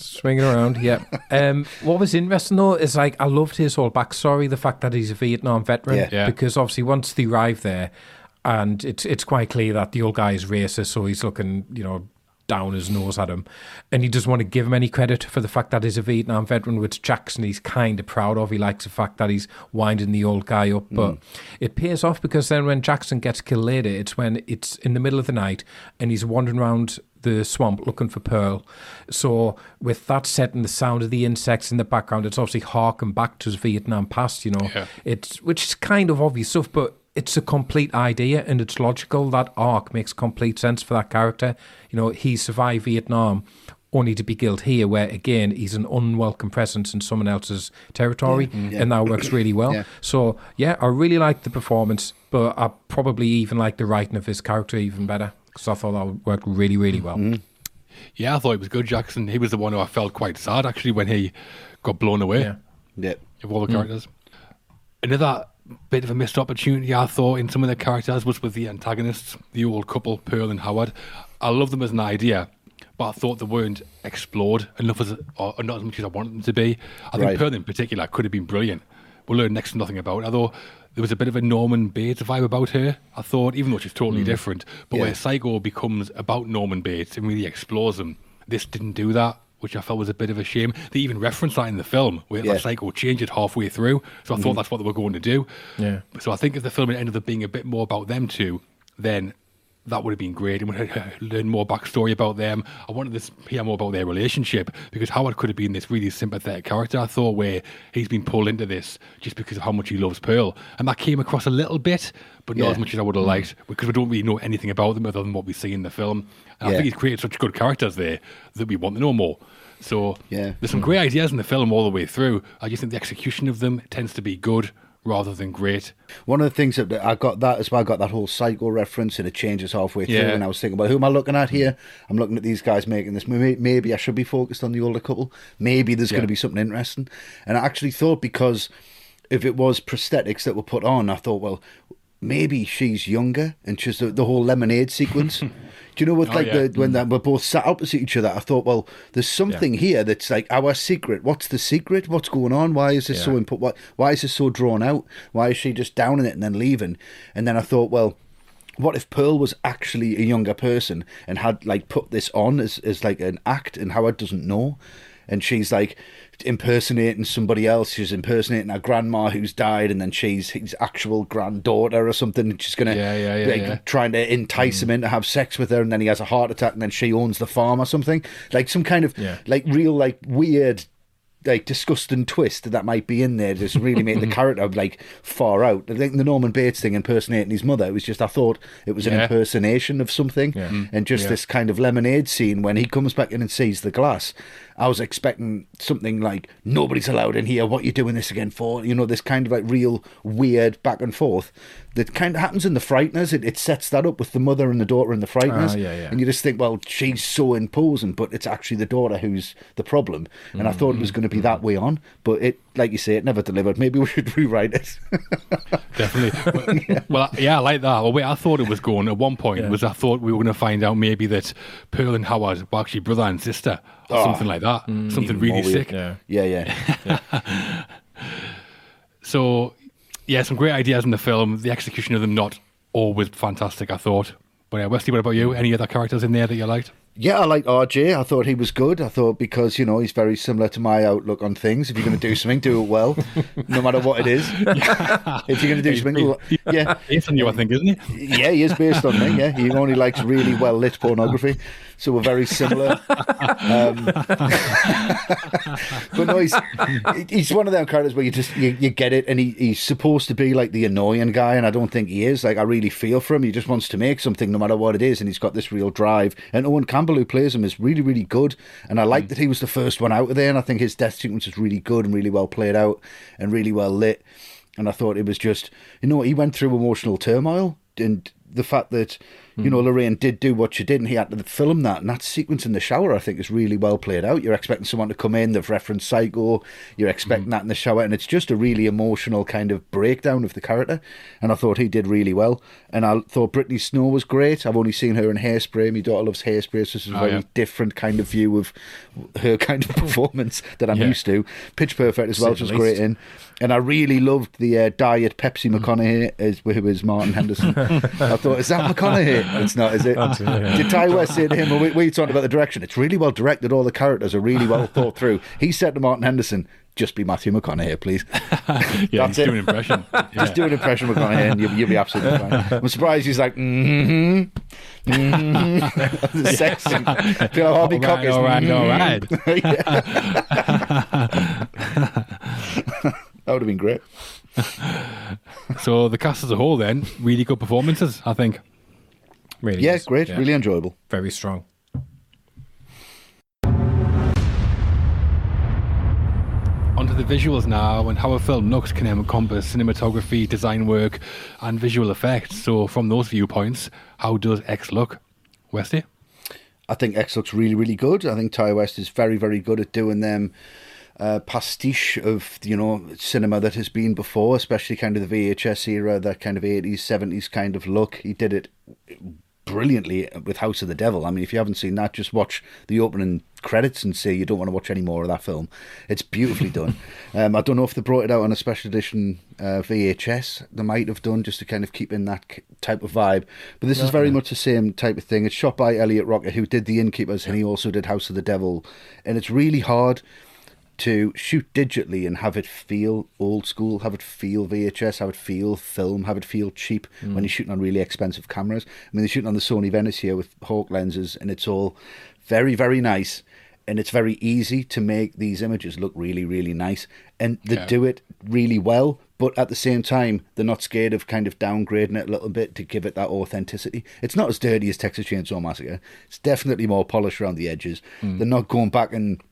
Swinging around, yeah. Um, what was interesting though is like I loved his whole backstory, the fact that he's a Vietnam veteran, yeah. Yeah. because obviously once they arrive there, and it's it's quite clear that the old guy is racist, so he's looking, you know, down his nose at him, and he doesn't want to give him any credit for the fact that he's a Vietnam veteran, which Jackson he's kind of proud of. He likes the fact that he's winding the old guy up, but mm. it pays off because then when Jackson gets killed later, it's when it's in the middle of the night and he's wandering around the swamp looking for Pearl. So with that set and the sound of the insects in the background, it's obviously harking back to his Vietnam past, you know. Yeah. It's which is kind of obvious stuff, but it's a complete idea and it's logical. That arc makes complete sense for that character. You know, he survived Vietnam only to be killed here, where again he's an unwelcome presence in someone else's territory, yeah. Yeah. and that works really well. yeah. So yeah, I really like the performance, but I probably even like the writing of his character even better because I thought that worked really, really well. Mm-hmm. Yeah, I thought it was good. Jackson, he was the one who I felt quite sad actually when he got blown away. Yeah, yeah. Of all the mm. characters, mm. another bit of a missed opportunity I thought in some of the characters was with the antagonists, the old couple, Pearl and Howard. I love them as an idea, but I thought they weren't explored enough as or not as much as I wanted them to be. I think right. Pearl in particular could have been brilliant. We'll learn next to nothing about. her. Although there was a bit of a Norman Bates vibe about her. I thought, even though she's totally mm. different, but yeah. where Psycho becomes about Norman Bates and really explores him, this didn't do that. Which I felt was a bit of a shame. They even referenced that in the film, where Yeah. the Psycho changed it halfway through. So I thought mm-hmm. that's what they were going to do. Yeah. So I think if the film had ended up being a bit more about them two, then that would have been great. And we had (laughs) learn more backstory about them. I wanted to hear more about their relationship because Howard could have been this really sympathetic character. I thought where he's been pulled into this just because of how much he loves Pearl, and that came across a little bit, but not Yeah. as much as I would have liked because we don't really know anything about them other than what we see in the film. And I think he's created such good characters there that we want to know more. So Yeah. there's some great ideas in the film all the way through. I just think the execution of them tends to be good rather than great. One of the things that I got that is why I got that whole Psycho reference and it changes halfway through. Yeah. And I was thinking, well, who am I looking at here? I'm looking at these guys making this movie. Maybe I should be focused on the older couple. Maybe there's going to be something interesting. And I actually thought because if it was prosthetics that were put on, I thought, well, maybe she's younger and she's the, the whole lemonade sequence. (laughs) Do you know what, Oh, like yeah. the when mm. they were both sat opposite each other? I thought, well, there's something here that's like our secret. What's the secret? What's going on? Why is this so Yeah. input? Why, why is this so drawn out? Why is she just downing it and then leaving? And then I thought, well, what if Pearl was actually a younger person and had like put this on as, as like an act and Howard doesn't know? And she's like impersonating somebody else. She's impersonating her grandma who's died, and then she's his actual granddaughter or something. And she's gonna Yeah, yeah, yeah, like, yeah. trying to entice him mm. in to have sex with her, and then he has a heart attack, and then she owns the farm or something. Like some kind of Yeah. like real like weird like disgusting twist that might be in there just really made the (laughs) character like far out. I think the Norman Bates thing impersonating his mother it was just I thought it was an Yeah. impersonation of something, Yeah. Mm. and just Yeah. this kind of lemonade scene when he comes back in and sees the glass. I was expecting something like nobody's allowed in here. What you doing this again for? You know, this kind of like real weird back and forth that kind of happens in the Frighteners. It, it sets that up with the mother and the daughter in the ah, Frighteners, Ah, yeah, yeah. and you just think, well, she's so imposing, but it's actually the daughter who's the problem. And I thought it was mm, going to be mm, that mm. way on, but it, like you say, it never delivered. Maybe we should (laughs) rewrite it. Definitely. (laughs) Well, well, yeah, I like that. Well, wait, I thought it was going at one point Yeah. was I thought we were going to find out maybe that Pearl and Howard were actually brother and sister or Oh, something like that. something really more weird. sick. Yeah. yeah, yeah. (laughs) So, yeah, some great ideas in the film. The execution of them not always fantastic, I thought. But yeah, Wesley, what about you? Any other characters in there that you liked? Yeah, I like RJ. I thought he was good. I thought because you know he's very similar to my outlook on things. If you're going to do something, do it well, (laughs) no matter what it is. (laughs) if you're going to do something, well, yeah, Based on you, I think, isn't he? yeah, he is based on me. Yeah, he only likes really well lit pornography, so we're very similar. Um, (laughs) but no, he's he's one of them characters where you just you, you get it, and he, he's supposed to be like the annoying guy, and I don't think he is. Like I really feel for him. He just wants to make something, no matter what it is, and he's got this real drive. And Owen Campbell, who plays him, is really really good, and I like mm. that he was the first one out of there, and I think his death sequence is really good and really well played out and really well lit. And I thought it was just, you know, he went through emotional turmoil, and the fact that you know Lorraine did do what she did, and he had to film that, and that sequence in the shower, I think, is really well played out. You're expecting someone to come in, they've referenced Psycho, you're expecting mm-hmm. that in the shower, and it's just a really emotional kind of breakdown of the character. And I thought he did really well, and I thought Brittany Snow was great. I've only seen her in Hairspray. My daughter loves Hairspray, so this is a Oh, very yeah. different kind of view of her kind of (laughs) performance that I'm Yeah. used to. Pitch Perfect as well, Say she was great in. And I really loved the uh, diet Pepsi McConaughey, as who was Martin Henderson. I (laughs) thought, is that McConaughey? It's not, is it? Yeah. Did Ti West say to him, well, we, we talked about the direction? It's really well directed. All the characters are really well thought through. (laughs) He said to Martin Henderson, just be Matthew McConaughey, please. (laughs) Yeah, That's doing an impression. Just do an impression of McConaughey and you'll, you'll be absolutely fine. I'm surprised he's like, mm-hmm, mm-hmm. the sex scene. Feel how Harvey All Cock right, is. all right, all right. That would have been great. (laughs) So the cast as a whole, then, really good performances, I think. Really Yeah, is. great. Yeah. Really enjoyable. Very strong. Onto the visuals now, and how a film looks can encompass cinematography, design work, and visual effects. So, from those viewpoints, how does X look? Westy? I think X looks really, really good. I think Ti West is very, very good at doing them uh, pastiche of you know cinema that has been before, especially kind of the VHS era, that kind of eighties, seventies kind of look. He did it brilliantly with House of the Devil. I mean, if you haven't seen that, just watch the opening credits and say you don't want to watch any more of that film. It's beautifully done. (laughs) um, I don't know if they brought it out on a special edition uh, VHS. They might have done just to kind of keep in that type of vibe. But this is very much the same type of thing. It's shot by Eliot Rockett, who did The Innkeepers, and he also did House of the Devil. And it's really hard to shoot digitally and have it feel old school, have it feel VHS, have it feel film, have it feel cheap mm. when you're shooting on really expensive cameras. I mean, they're shooting on the Sony Venice here with Hawk lenses, and it's all very, very nice. And it's very easy to make these images look really, really nice. And they yeah. do it really well, but at the same time, they're not scared of kind of downgrading it a little bit to give it that authenticity. It's not as dirty as Texas Chainsaw Massacre. It's definitely more polished around the edges. Mm. They're not going back and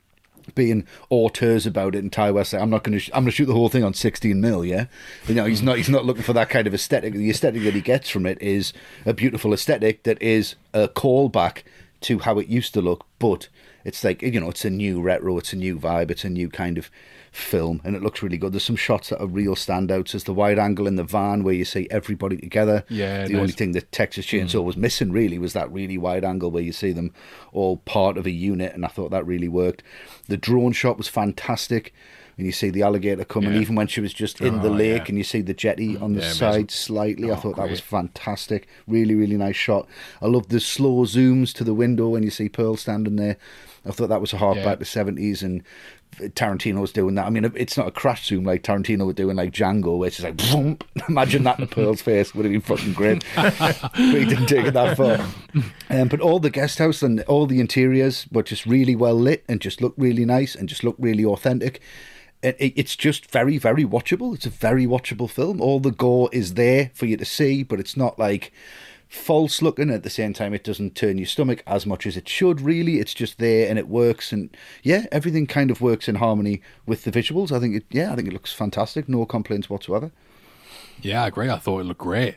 being auteurs about it and Ti West I'm not going to sh- I'm going to shoot the whole thing on 16 mil yeah you know he's not he's not looking for that kind of aesthetic the aesthetic that he gets from it is a beautiful aesthetic that is a callback to how it used to look but it's like you know it's a new retro it's a new vibe it's a new kind of film and it looks really good. There's some shots that are real standouts. There's the wide angle in the van where you see everybody together. Yeah. The only thing that Texas Chainsaw mm. was missing really was that really wide angle where you see them all part of a unit, and I thought that really worked. The drone shot was fantastic. And you see the alligator coming, yeah. even when she was just in oh, the lake, yeah. and you see the jetty mm. on the yeah, side amazing. slightly. Oh, I thought great. that was fantastic. Really, really nice shot. I love the slow zooms to the window when you see Pearl standing there. I thought that was a hark back to seventies, and Tarantino's doing that. I mean, it's not a crash zoom like Tarantino would doing like Django, where it's just like, boom. (laughs) Imagine that in Pearl's face would have been fucking great. (laughs) but he didn't take it that far. Um, but all the guest house and all the interiors were just really well lit and just looked really nice and just looked really authentic. it's just very, very watchable. It's a very watchable film. All the gore is there for you to see, but it's not like false looking. At the same time, it doesn't turn your stomach as much as it should, really. It's just there and it works. And yeah, everything kind of works in harmony with the visuals. I think it, yeah, I think it looks fantastic. No complaints whatsoever. Yeah, I agree. I thought it looked great.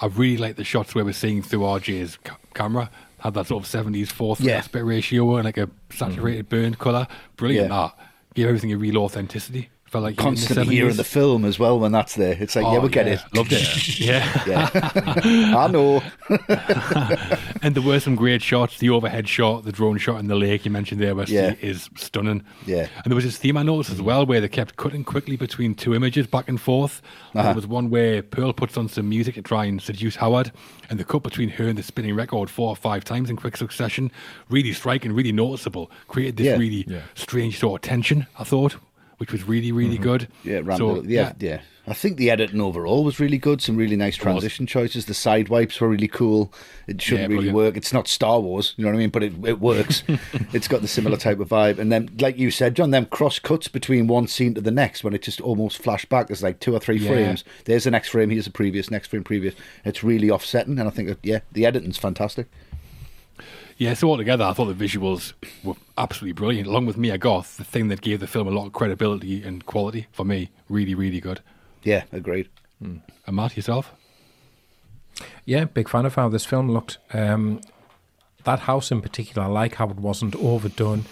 I really like the shots where we're seeing through RJ's ca- camera. Had that sort of 70s fourth yeah. aspect ratio and like a saturated mm-hmm. burned colour. Brilliant yeah. that. Give everything a real authenticity felt like constantly hearing the film as well when that's there. It's like, oh, yeah, we get yeah. it. Loved it. (laughs) yeah. yeah. I know. (laughs) and there were some great shots. The overhead shot, the drone shot in the lake you mentioned there, Westy, yeah. is stunning. Yeah. And there was this theme I noticed as well where they kept cutting quickly between two images back and forth. Uh-huh. There was one where Pearl puts on some music to try and seduce Howard, and the cut between her and the spinning record four or five times in quick succession, really striking, really noticeable, created this really strange sort of tension, I thought, which was really really mm-hmm. good. Yeah, so, yeah, yeah, yeah. I think the editing overall was really good. Some really nice transition choices. The side wipes were really cool. It shouldn't yeah, really work. It's not Star Wars, you know what I mean? But it, it works. (laughs) it's got the similar type of vibe. And then, like you said, John, them cross cuts between one scene to the next when it just almost flash back. There's like two or three yeah. frames. There's the next frame. Here's the previous. Next frame. Previous. It's really offsetting, and I think yeah, the editing's fantastic. Yeah, so altogether, I thought the visuals were absolutely brilliant. Along with Mia Goth, the thing that gave the film a lot of credibility and quality for me, really, really good. Yeah, agreed. Mm. And Matt, yourself? Yeah, big fan of how this film looked. Um, that house in particular, I like how it wasn't overdone.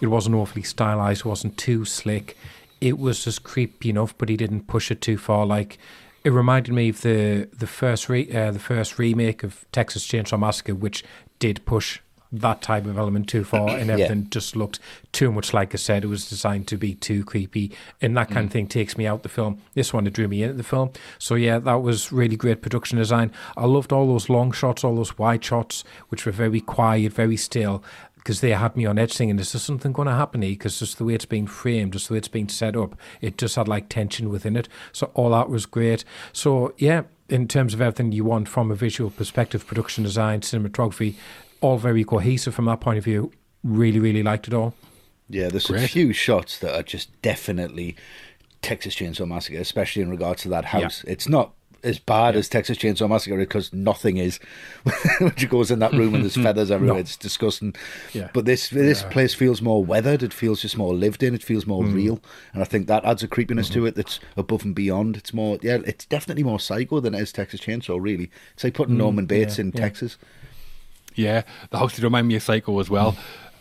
It wasn't overly stylized. It wasn't too slick. It was just creepy enough, but he didn't push it too far. Like it reminded me of the the first re, uh, the first remake of Texas Chainsaw Massacre, which did push that type of element too far, and everything yeah. just looked too much like I said. It was designed to be too creepy, and that kind mm. of thing takes me out the film. This one it drew me into the film. So yeah, that was really great production design. I loved all those long shots, all those wide shots, which were very quiet, very still. Because they had me on edge thinking, is there something going to happen here? Because just the way it's being framed, just the way it's being set up, it just had like tension within it. So all that was great. So yeah, in terms of everything you want from a visual perspective, production design, cinematography, all very cohesive from that point of view. Really, really liked it all. Yeah, there's Great. a few shots that are just definitely Texas Chainsaw Massacre, especially in regards to that house. Yeah. It's not as bad yeah. as Texas Chainsaw Massacre because nothing is. when she goes in that room and there's (laughs) feathers everywhere, no. it's disgusting. Yeah. But this this yeah. place feels more weathered. It feels just more lived in. It feels more mm. real, and I think that adds a creepiness mm-hmm. to it that's above and beyond. It's more, yeah, it's definitely more psycho than it is Texas Chainsaw. Really, it's like putting mm, Norman Bates in Texas. Yeah, the house did remind me of Psycho as well.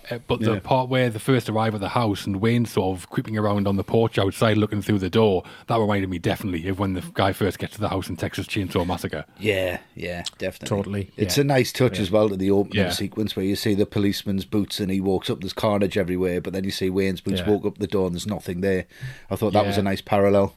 Uh, but the Yeah. part where the first arrive at the house and Wayne sort of creeping around on the porch outside looking through the door, that reminded me definitely of when the guy first gets to the house in Texas Chainsaw Massacre. Yeah, yeah, definitely. Totally, It's yeah. a nice touch as well to the opening Yeah. sequence where you see the policeman's boots and he walks up, there's carnage everywhere, but then you see Wayne's boots Yeah. walk up the door and there's nothing there. I thought that was a nice parallel.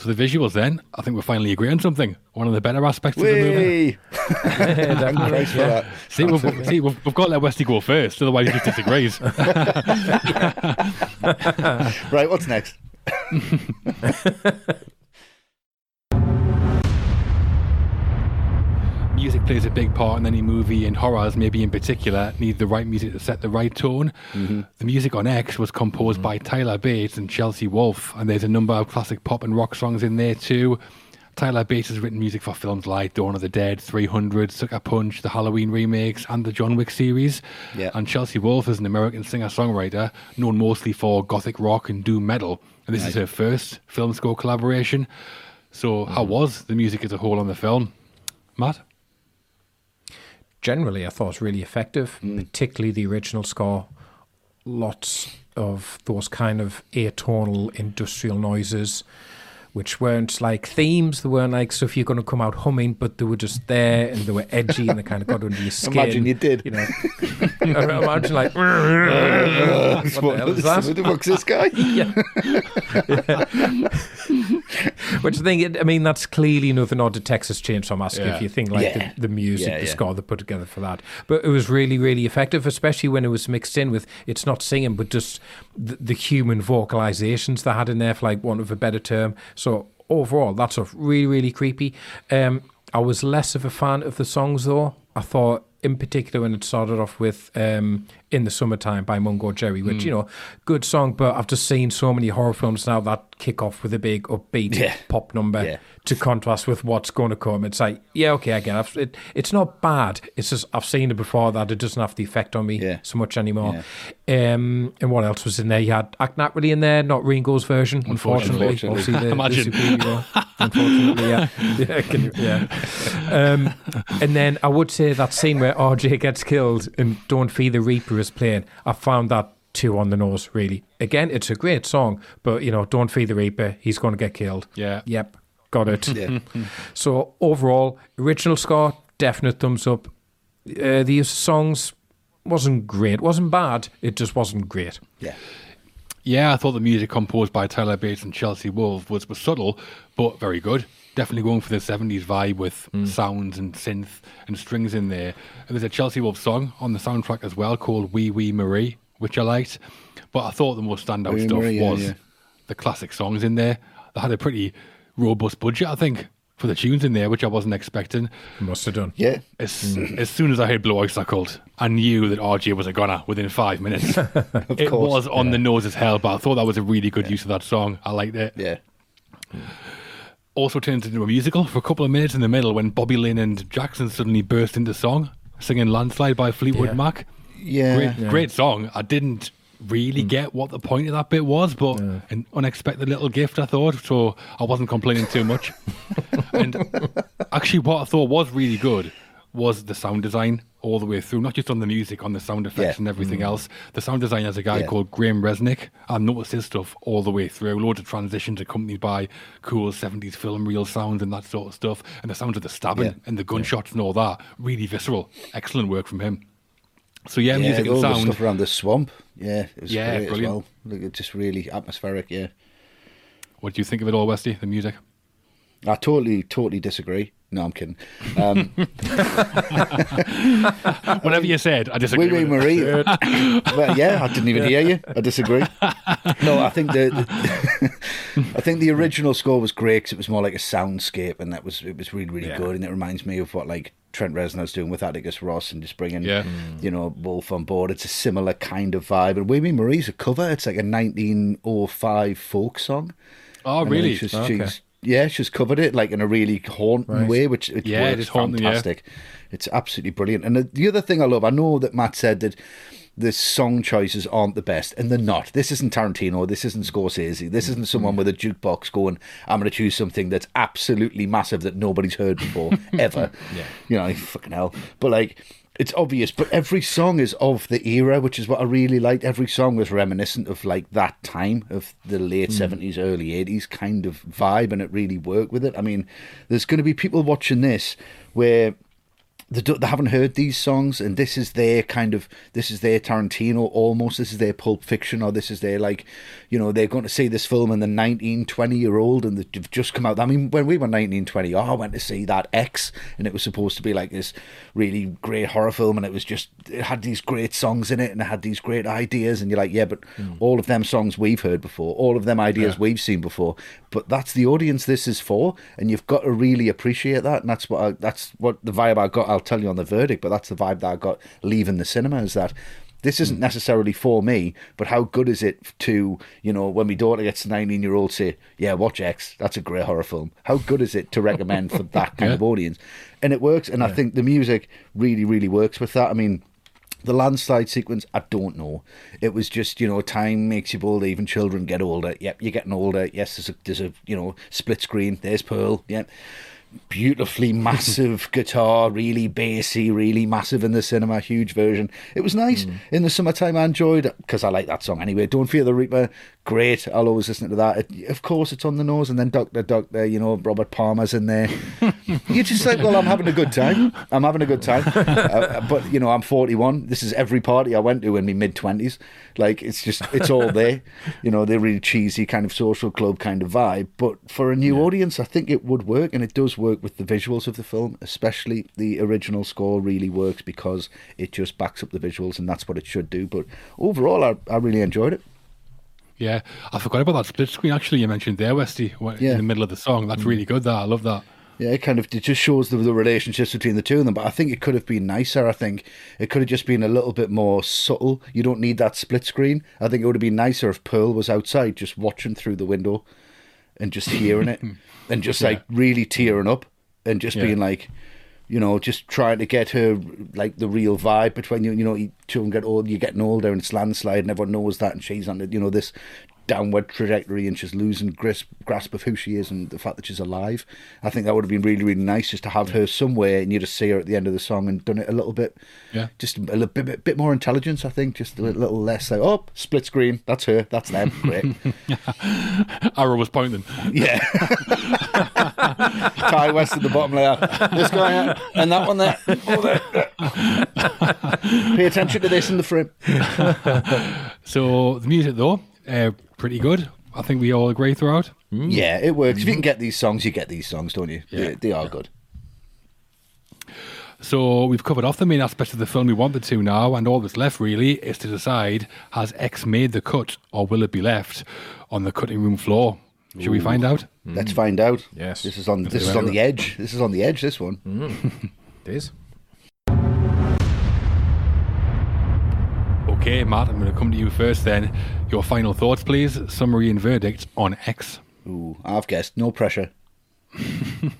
So the visuals then, I think we're finally agreeing on something. One of the better aspects of the movie. Whee! (laughs) Definitely, Thanks for yeah. (laughs) See, we've, see we've, we've got to let Westy go first, otherwise he just disagrees. (laughs) Right, what's next? Plays a big part in any movie, and horrors, maybe in particular, need the right music to set the right tone. Mm-hmm. The music on X was composed mm-hmm. by Tyler Bates and Chelsea Wolfe, and there's a number of classic pop and rock songs in there too. Tyler Bates has written music for films like Dawn of the Dead, 300, Sucker Punch, the Halloween remakes, and the John Wick series. Yeah. And Chelsea Wolfe is an American singer songwriter known mostly for gothic rock and doom metal. And this is her first film score collaboration. So, how mm-hmm. was the music as a whole on the film? Matt? Generally, I thought was really effective, mm. particularly the original score. Lots of those kind of atonal industrial noises, which weren't like themes. They weren't like stuff you're going to come out humming, but they were just there and they were edgy and they kind of got under your skin. Imagine you did. You know, (laughs) imagine like, (laughs) what the hell is that? What the fuck's this guy? (laughs) Yeah. Which I think, I mean, that's clearly another nod to Texas Chainsaw Massacre. Yeah. If you think like Yeah. the, the music, Yeah, the yeah. score they put together for that, but it was really, really effective, especially when it was mixed in with it's not singing, but just the, the human vocalizations they had in there, for like want of a better term. So overall, that's stuff really, really creepy. Um, I was less of a fan of the songs though. I thought. In particular, when it started off with um, "In the Summertime" by Mungo Jerry, which you know, good song, but I've just seen so many horror films now that kick off with a big upbeat Yeah. pop number Yeah. to contrast with what's going to come. It's like, yeah, okay, I get it. it. It's not bad. It's just I've seen it before that it doesn't have the effect on me Yeah. so much anymore. Um, and what else was in there? You had Act Naturally in there, not Ringo's version, unfortunately. Unfortunately. The, the Imagine. superhero. (laughs) unfortunately, yeah. yeah, can yeah. Um, and then I would say that scene where RJ gets killed and Don't Fear the Reaper is playing, I found that too on the nose, really. Again, it's a great song, but, you know, Don't Fear the Reaper, he's going to get killed. Yeah. Yep, got it. Yeah. (laughs) So overall, original score, definite thumbs up. Uh, the use of songs wasn't great, wasn't bad. It just wasn't great. Yeah. Yeah, I thought the music composed by Tyler Bates and Chelsea Wolfe was, was subtle, but very good. Definitely going for the 70s vibe with mm. sounds and synth and strings in there. And there's a Chelsea Wolfe song on the soundtrack as well called Wee Wee Marie, which I liked. But I thought the most standout Wee stuff Marie, was yeah. the classic songs in there. They had a pretty robust budget, I think, for the tunes in there, which I wasn't expecting. Must have done. Yeah. As, mm. as soon as I heard Blue Oyster Cult, I knew that RJ was a goner within five minutes. (laughs) (laughs) it course, was on the nose as hell, but I thought that was a really good use of that song. I liked it. Yeah. Also turns into a musical for a couple of minutes in the middle when Bobby Lynn and Jackson suddenly burst into song, singing Landslide by Fleetwood Yeah. Mac. Yeah. Great, great song. I didn't really hmm. get what the point of that bit was, but an unexpected little gift, I thought. So I wasn't complaining too much. (laughs) and actually, what I thought was really good was the sound design all the way through, not just on the music, on the sound effects Yeah. and everything mm. else. The sound design has a guy Yeah. called Graham Resnick. I noticed his stuff all the way through. Loads of transitions accompanied by cool 70s film reel sounds and that sort of stuff. And the sounds of the stabbing Yeah. and the gunshots and all that. Really visceral. Excellent work from him. So yeah, music and the sound. stuff around the swamp. Yeah, it was Yeah, great brilliant. as well. It's just really atmospheric. Yeah, What do you think of it all, Westy? The music? I totally, totally disagree. No, I'm kidding. Um, (laughs) Whatever you said, I disagree. Wee Wee with. Marie. (laughs) well, yeah, I didn't even hear you. I disagree. No, I think the, the (laughs) I think the original score was great 'cause it was more like a soundscape, and that was it was really really Yeah. good, and it reminds me of what like Trent Reznor's doing with Atticus Ross and just bringing Yeah. you know Wolf on board. It's a similar kind of vibe, and Wee Wee Marie's a cover. It's like a 1905 folk song. Oh, And really? She's, Okay. she's, yeah, she's covered it like in a really haunting Right. way, which it Yeah, it works is haunting, yeah. fantastic. It's absolutely brilliant. And the, the other thing I love, I know that Matt said that the song choices aren't the best, and they're not. This isn't Tarantino. This isn't Scorsese. This isn't someone with a mm. jukebox going, "I'm going to choose something that's absolutely massive that nobody's heard before (laughs) ever." Yeah. you know, (laughs) fucking hell. But like, it's obvious, but every song is of the era, which is what I really liked. Every song was reminiscent of like that time of the late seventies, mm. early eighties kind of vibe, and it really worked with it. I mean, there's going to be people watching this where they, they haven't heard these songs, and this is their kind of this is their Tarantino almost. This is their Pulp Fiction, or this is their like, you know, they're going to see this film and the 19, 20 year old, and they've just come out. I mean, when we were 19, 20, oh, I went to see that X, and it was supposed to be like this really great horror film, and it was just it had these great songs in it, and it had these great ideas, and you're like, yeah, but mm. all of them songs we've heard before, all of them ideas yeah. we've seen before, but that's the audience this is for, and you've got to really appreciate that, and that's what I, that's what the vibe I got. I'll tell you on the verdict, but that's the vibe that I got leaving the cinema is that this isn't hmm. necessarily for me, but how good is it to, you know, when my daughter gets to 19 year old say, yeah, watch X, that's a great horror film. How good is it to recommend for (laughs) that kind yeah. of audience? And it works. And yeah. I think the music really, really works with that. I mean, the landslide sequence, I don't know. It was just, you know, time makes you bolder. Even children get older. Yep, you're getting older. Yes, there's a, there's a you know, split screen. There's Pearl. Yep beautifully (laughs) massive guitar, really bassy, really massive in the cinema, huge version. It was nice mm. in the summertime. I enjoyed because I like that song anyway. Don't fear the Reaper, great. I'll always listen to that. It, of course, it's on the nose, and then Doctor Doctor, you know, Robert Palmer's in there. (laughs) You're just like, well, I'm having a good time. I'm having a good time. uh, but you know, I'm 41. This is every party I went to in my mid 20s. Like it's just, it's all there. (laughs) You know, they're really cheesy kind of social club kind of vibe. But for a new yeah. audience, I think it would work, and it does work with the visuals of the film, especially the original score really works because it just backs up the visuals, and that's what it should do. But overall, I, I really enjoyed it. Yeah, I forgot about that split screen. Actually, you mentioned there, Westy, yeah. in the middle of the song. That's mm. really good. That I love that. Yeah, it kind of it just shows the, the relationships between the two of them. But I think it could have been nicer. I think it could have just been a little bit more subtle. You don't need that split screen. I think it would have been nicer if Pearl was outside, just watching through the window, and just hearing it, (laughs) and just yeah. like really tearing up, and just yeah. being like, you know, just trying to get her like the real vibe between you. You know, children get old, you're getting older, and it's landslide, and everyone knows that, and she's on the, you know, this downward trajectory, and she's losing grasp grasp of who she is and the fact that she's alive. I think that would have been really, really nice just to have yeah. her somewhere, and you just see her at the end of the song and done it a little bit, yeah, just a little bit, bit, bit more intelligence. I think just a little less like, oh, split screen, that's her, that's them, great. (laughs) Arrow was pointing. Yeah. (laughs) Ti West at the bottom layer. This guy and that one there. Oh, there. Pay attention to this in the frame. (laughs) so the music, though, uh, pretty good. I think we all agree throughout. Mm. Yeah, it works. Mm. If you can get these songs, you get these songs, don't you? Yeah. They, they are yeah. good. So we've covered off the main aspects of the film we wanted to now, and all that's left really is to decide: has X made the cut, or will it be left on the cutting room floor? Should Ooh. we find out? Let's find out. Yes. This is on. This is on the edge. This is on the edge. This one. Mm. (laughs) it is. Okay, Matt, I'm going to come to you first then. Your final thoughts, please. Summary and verdict on X. Ooh, I've guessed. No pressure. (laughs) Feeling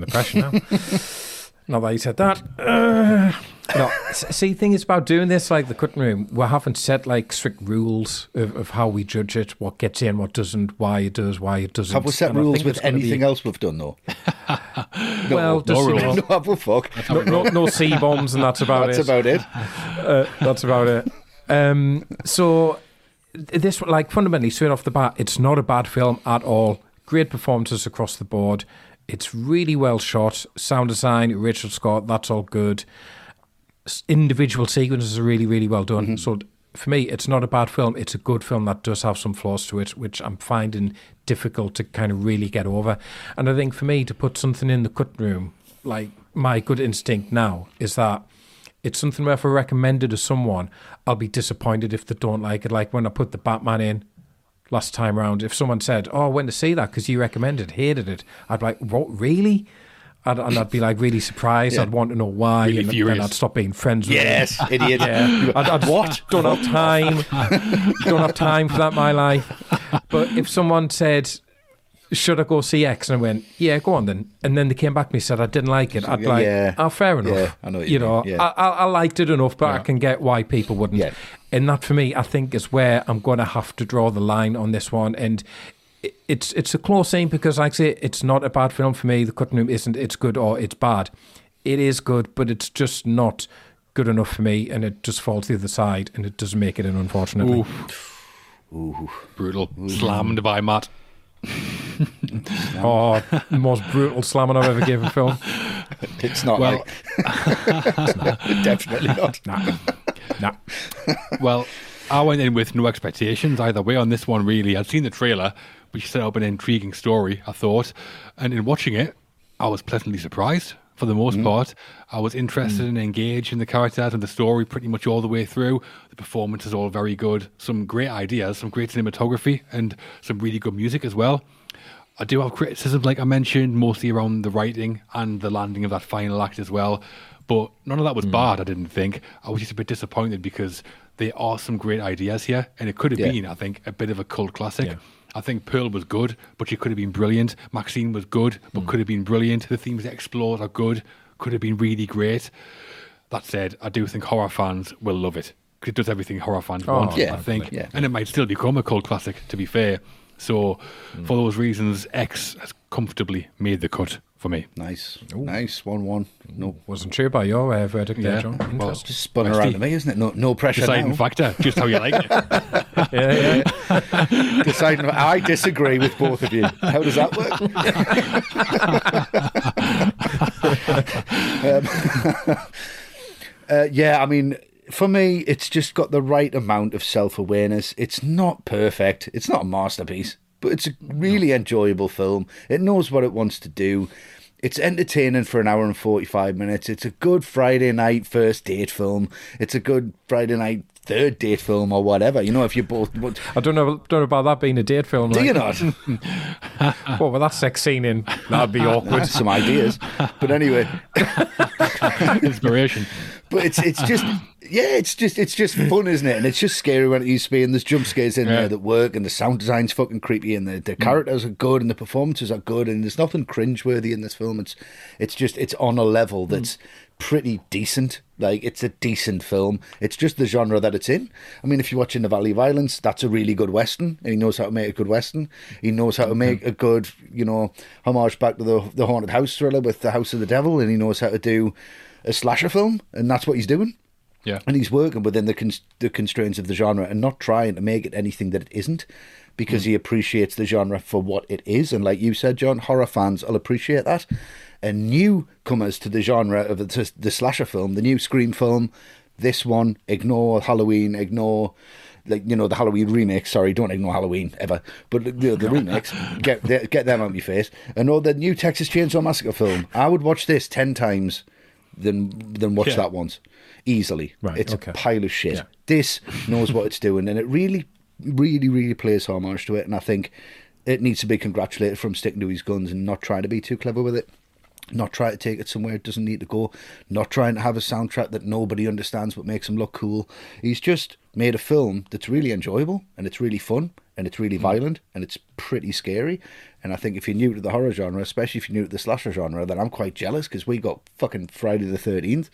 the pressure now. (laughs) Not that you said that. Uh, no, see, thing is about doing this, like the cutting room, we haven't set like strict rules of, of how we judge it, what gets in, what doesn't, why it does, why it doesn't. Have we set and rules with anything be... else we've done, though? (laughs) no, well, no, rules. (laughs) no, no, fuck. No, no, no C bombs, and that's about it. that's it. About it. Uh, that's about it. Um, so, this, like, fundamentally, straight off the bat, it's not a bad film at all. Great performances across the board. It's really well shot. Sound design, Rachel Scott, that's all good. Individual sequences are really, really well done. Mm-hmm. So for me, it's not a bad film. It's a good film that does have some flaws to it, which I'm finding difficult to kind of really get over. And I think for me to put something in the cut room, like my good instinct now is that it's something where if I recommend it to someone, I'll be disappointed if they don't like it. Like when I put the Batman in, last time around, if someone said, "Oh, I went to see that because you recommended, hated it," I'd be like, "What, really?" I'd, and I'd be like really surprised. Yeah. I'd want to know why, really and then I'd stop being friends with yes, them. idiot. Yeah, (laughs) I'd, I'd (laughs) what? Don't have time. don't have time for that. My life. But if someone said, should I go see X? And I went, yeah, go on then. And then they came back to me and said I didn't like it. I'd be like, yeah. oh, fair enough. Yeah, I know you, you know. I, I, liked it enough, but. I can get why people wouldn't. And that for me, I think is where I'm going to have to draw the line on this one. And it's it's a close thing because, like I say, it's not a bad film for me. The cutting room isn't. It's good or it's bad. it is good, but it's just not good enough for me, and it just falls to the other side, and it doesn't make it in, unfortunately. Ooh. Brutal. Slammed by Matt. oh, the most brutal slamming I've ever given a film. It's not Well- like (laughs) definitely not. (laughs) Nah, nah. Well, I went in with no expectations either way on this one, really. I'd seen the trailer, which set up an intriguing story, I thought. And in watching it, I was pleasantly surprised for the most mm. part. I was interested mm. and engaged in the characters and the story pretty much all the way through. The performance is all very good. Some great ideas, some great cinematography, and some really good music as well. I do have criticisms, like I mentioned, mostly around the writing and the landing of that final act as well. But none of that was mm. bad, I didn't think. I was just a bit disappointed because there are some great ideas here, and it could have Yeah. been, I think, a bit of a cult classic. Yeah. I think Pearl was good, but she could have been brilliant. Maxine was good, but hmm. could have been brilliant. The themes explored are good, could have been really great. That said, I do think horror fans will love it. 'cause it does everything horror fans Oh, want, yeah, I think. yeah. And it might still become a cult classic, to be fair. So, hmm. for those reasons, X has comfortably made the cut for me. Nice, nice, one-one. No, Wasn't sure by your uh, verdict Yeah. there, John. Well, just spun around to me, isn't it? No, no pressure Deciding now. factor, just how you like it. (laughs) yeah, yeah. (laughs) Deciding. I disagree with both of you. How does that work? (laughs) um, uh, yeah, I mean, for me, it's just got the right amount of self-awareness. It's not perfect. It's not a masterpiece, but it's a really enjoyable film. It knows what it wants to do. It's entertaining for an hour and 45 minutes. It's a good Friday night first date film. It's a good Friday night third date film or whatever. You know, if you both. (laughs) I don't know, don't know about that being a date film. Do like. you not? (laughs) What with that sex scene in? That'd be (laughs) awkward. That's some ideas. But anyway, Inspiration. But it's it's just yeah, it's just it's just fun, isn't it? And it's just scary when it used to be. And there's jump scares in Yeah. there that work, and the sound design's fucking creepy, and the, the mm. characters are good, and the performances are good, and there's nothing cringeworthy in this film. It's it's just it's on a level mm. that's pretty decent. Like it's a decent film. It's just the genre that it's in. I mean, if you're watching The Valley of Violence, that's a really good western, and he knows how to make a good western. He knows how to make mm-hmm. a good, you know, homage back to the the haunted house thriller with the House of the Devil, and he knows how to do a slasher film, and that's what he's doing. Yeah. And he's working within the cons- the constraints of the genre and not trying to make it anything that it isn't, because hmm. he appreciates the genre for what it is. And like you said, John, horror fans will appreciate that. And newcomers to the genre of the, the slasher film, the new Scream film, this one, ignore Halloween, ignore like you know the Halloween remakes. Sorry, don't ignore Halloween ever. But the, the remakes, (laughs) get the- get them out of your face. And all the new Texas Chainsaw Massacre film. I would watch this ten times than than watch Yeah. that once easily. Right, it's okay. a pile of shit. Yeah. This knows what it's doing, and it really, really, really plays homage to it. And I think it needs to be congratulated from sticking to his guns and not trying to be too clever with it. Not trying to take it somewhere it doesn't need to go. Not trying to have a soundtrack that nobody understands but makes him look cool. He's just made a film that's really enjoyable and it's really fun and it's really mm. violent and it's pretty scary. And I think if you're new to the horror genre, especially if you're new to the slasher genre, then I'm quite jealous because we got fucking Friday the 13th,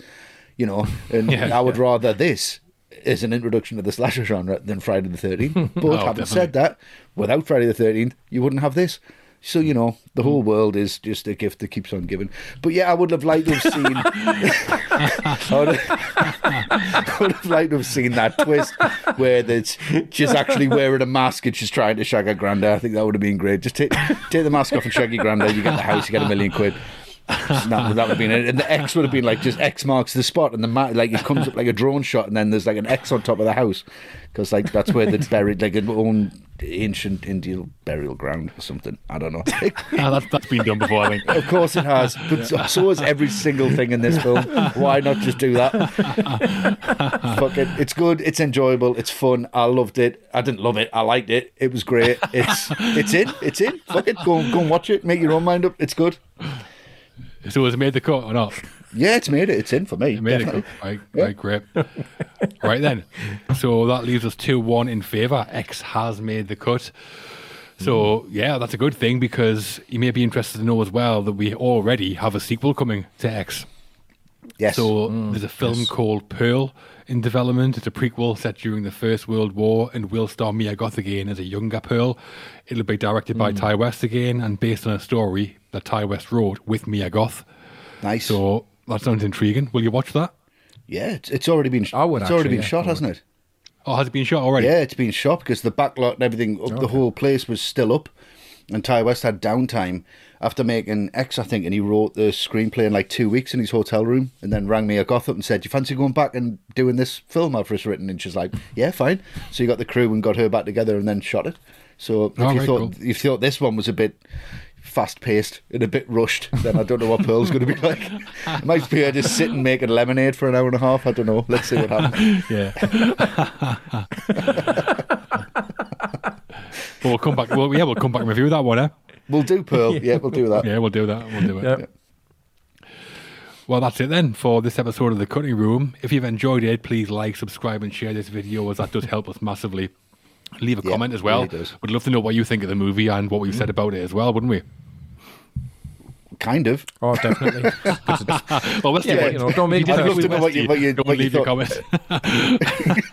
you know, (laughs) and Yeah, I would rather this is an introduction to the slasher genre than Friday the 13th. (laughs) But Oh, having said that, without Friday the 13th, you wouldn't have this. So, you know, the whole mm. world is just a gift that keeps on giving. But yeah, I would have liked to have seen. (laughs) (laughs) I, would have, (laughs) I would have liked to have seen that twist where that's she's actually wearing a mask and she's trying to shag her granddad. I think that would have been great. Just take take the mask off and shag your granddad. You get the house, you get a million quid. That, that would have been it. And the X would have been like just X marks the spot, and the ma- like it comes up like a drone shot, and then there's like an X on top of the house because like that's where they're buried, like an own ancient Indian burial ground or something. I don't know. (laughs) Ah, that's, that's been done before, I think. Of course it has, but so, so is every single thing in this film. Why not just do that? (laughs) Fuck it. It's good. It's enjoyable. It's fun. I loved it. I didn't love it. I liked it. It was great. It's it's in. It's in. Fuck it. Go go and watch it. Make your own mind up. It's good. So has it made the cut or not? Yeah, it's made it. It's in for me. It made definitely. it cut. Right, right, great. right then. So that leaves us 2 1 in favour. X has made the cut. So, mm. yeah, that's a good thing because you may be interested to know as well that we already have a sequel coming to X. Yes. So mm. there's a film called Pearl in development. It's a prequel set during the First World War and will star Mia Goth again as a younger Pearl. It'll be directed by mm. Ti West again and based on a story that Ti West wrote with Mia Goth. nice. So That sounds intriguing. Will you watch that? Yeah, it's, it's already been. I would it's already been yeah, shot, hasn't it? Oh, has it been shot already? Yeah, it's been shot because the backlot and everything, up the whole place was still up. And Ti West had downtime after making X, I think, and he wrote the screenplay in like two weeks in his hotel room and then rang Mia Goth up and said, Do you fancy going back and doing this film I've just written? And she's like, Yeah, fine. So he got the crew and got her back together and then shot it. So if Oh, you very thought cool. if you thought this one was a bit fast paced and a bit rushed, then I don't know what Pearl's going to be like. It might be her just sitting making lemonade for an hour and a half. I don't know. Let's see what happens. (laughs) Yeah. well, we'll come back. Well, yeah, we'll come back and review that one, eh? We'll do Pearl. Yeah, we'll do that. (laughs) Yeah, we'll do that. We'll do it. Yep. Well, that's it then for this episode of The Cutting Room. If you've enjoyed it, please like, subscribe, and share this video as that does help us massively. Leave a Yeah, comment as well. really. We'd love to know what you think of the movie and what we've said about it as well, wouldn't we? Kind of. Oh, definitely. (laughs) it's- Well, let's Yeah, see you know, don't make you it I'd love to know what you, what you, Don't what you leave your thought. comments.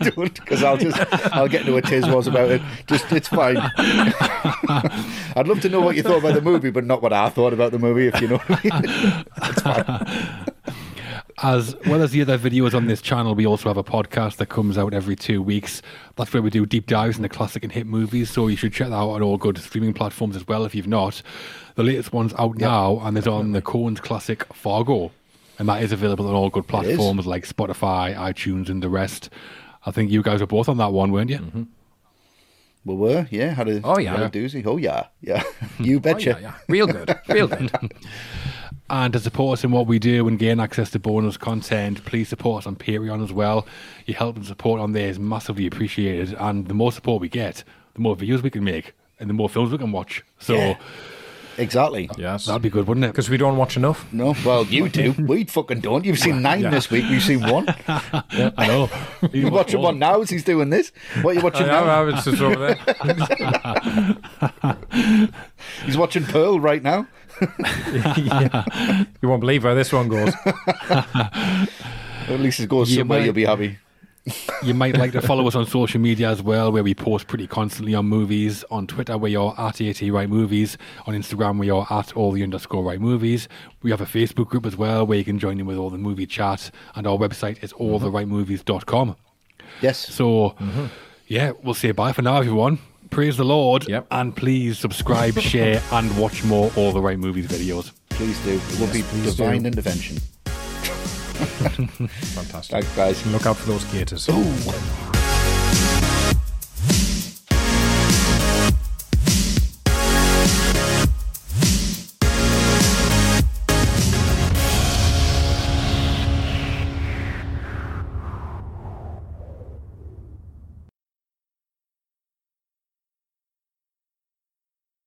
(laughs) (laughs) don't, because I'll just I'll get into a tiz was about it. Just it's fine. I'd love to know what you thought about the movie, but not what I thought about the movie. If you know what I mean. As well as the other videos on this channel, we also have a podcast that comes out every two weeks. That's where we do deep dives into classic and hit movies, so you should check that out on all good streaming platforms as well if you've not. The latest one's out now and is on the Coens' classic Fargo, and that is available on all good platforms like Spotify, iTunes, and the rest. I think you guys were both on that one, weren't you? Mm-hmm. We were, yeah. Had a Oh, yeah. had a doozy. Oh yeah, yeah. (laughs) (laughs) You Oh, betcha. yeah, yeah. Real good. Real good. (laughs) And to support us in what we do and gain access to bonus content, please support us on Patreon as well. Your help and support on there is massively appreciated. And the more support we get, the more videos we can make and the more films we can watch. So Yeah. Exactly. Yes. that'd be good, wouldn't it? Because we don't watch enough. No, well, you do. (laughs) We fucking don't. You've seen nine Yeah. this week. We've seen one. (laughs) yeah, I know. (laughs) You're watching one now as he's doing this. What are you watching I now? know, it's just over there. He's watching Pearl right now. (laughs) yeah. You won't believe where this one goes. (laughs) At least it goes Yeah, somewhere. mate. You'll be happy. (laughs) You might like to follow us on social media as well, where we post pretty constantly on movies. On Twitter, where you're at AT Right Movies. On Instagram, where you're at all the underscore right movies. We have a Facebook group as well, where you can join in with all the movie chat. And our website is alltherightmovies.com. Yes. So, mm-hmm. yeah, we'll say bye for now, everyone. Praise the Lord. Yep. And please subscribe, (laughs) share, and watch more All the Right Movies videos. Please do. It will be divine do. intervention. (laughs) (laughs) Fantastic. Thanks, guys. Look out for those gators. Ooh.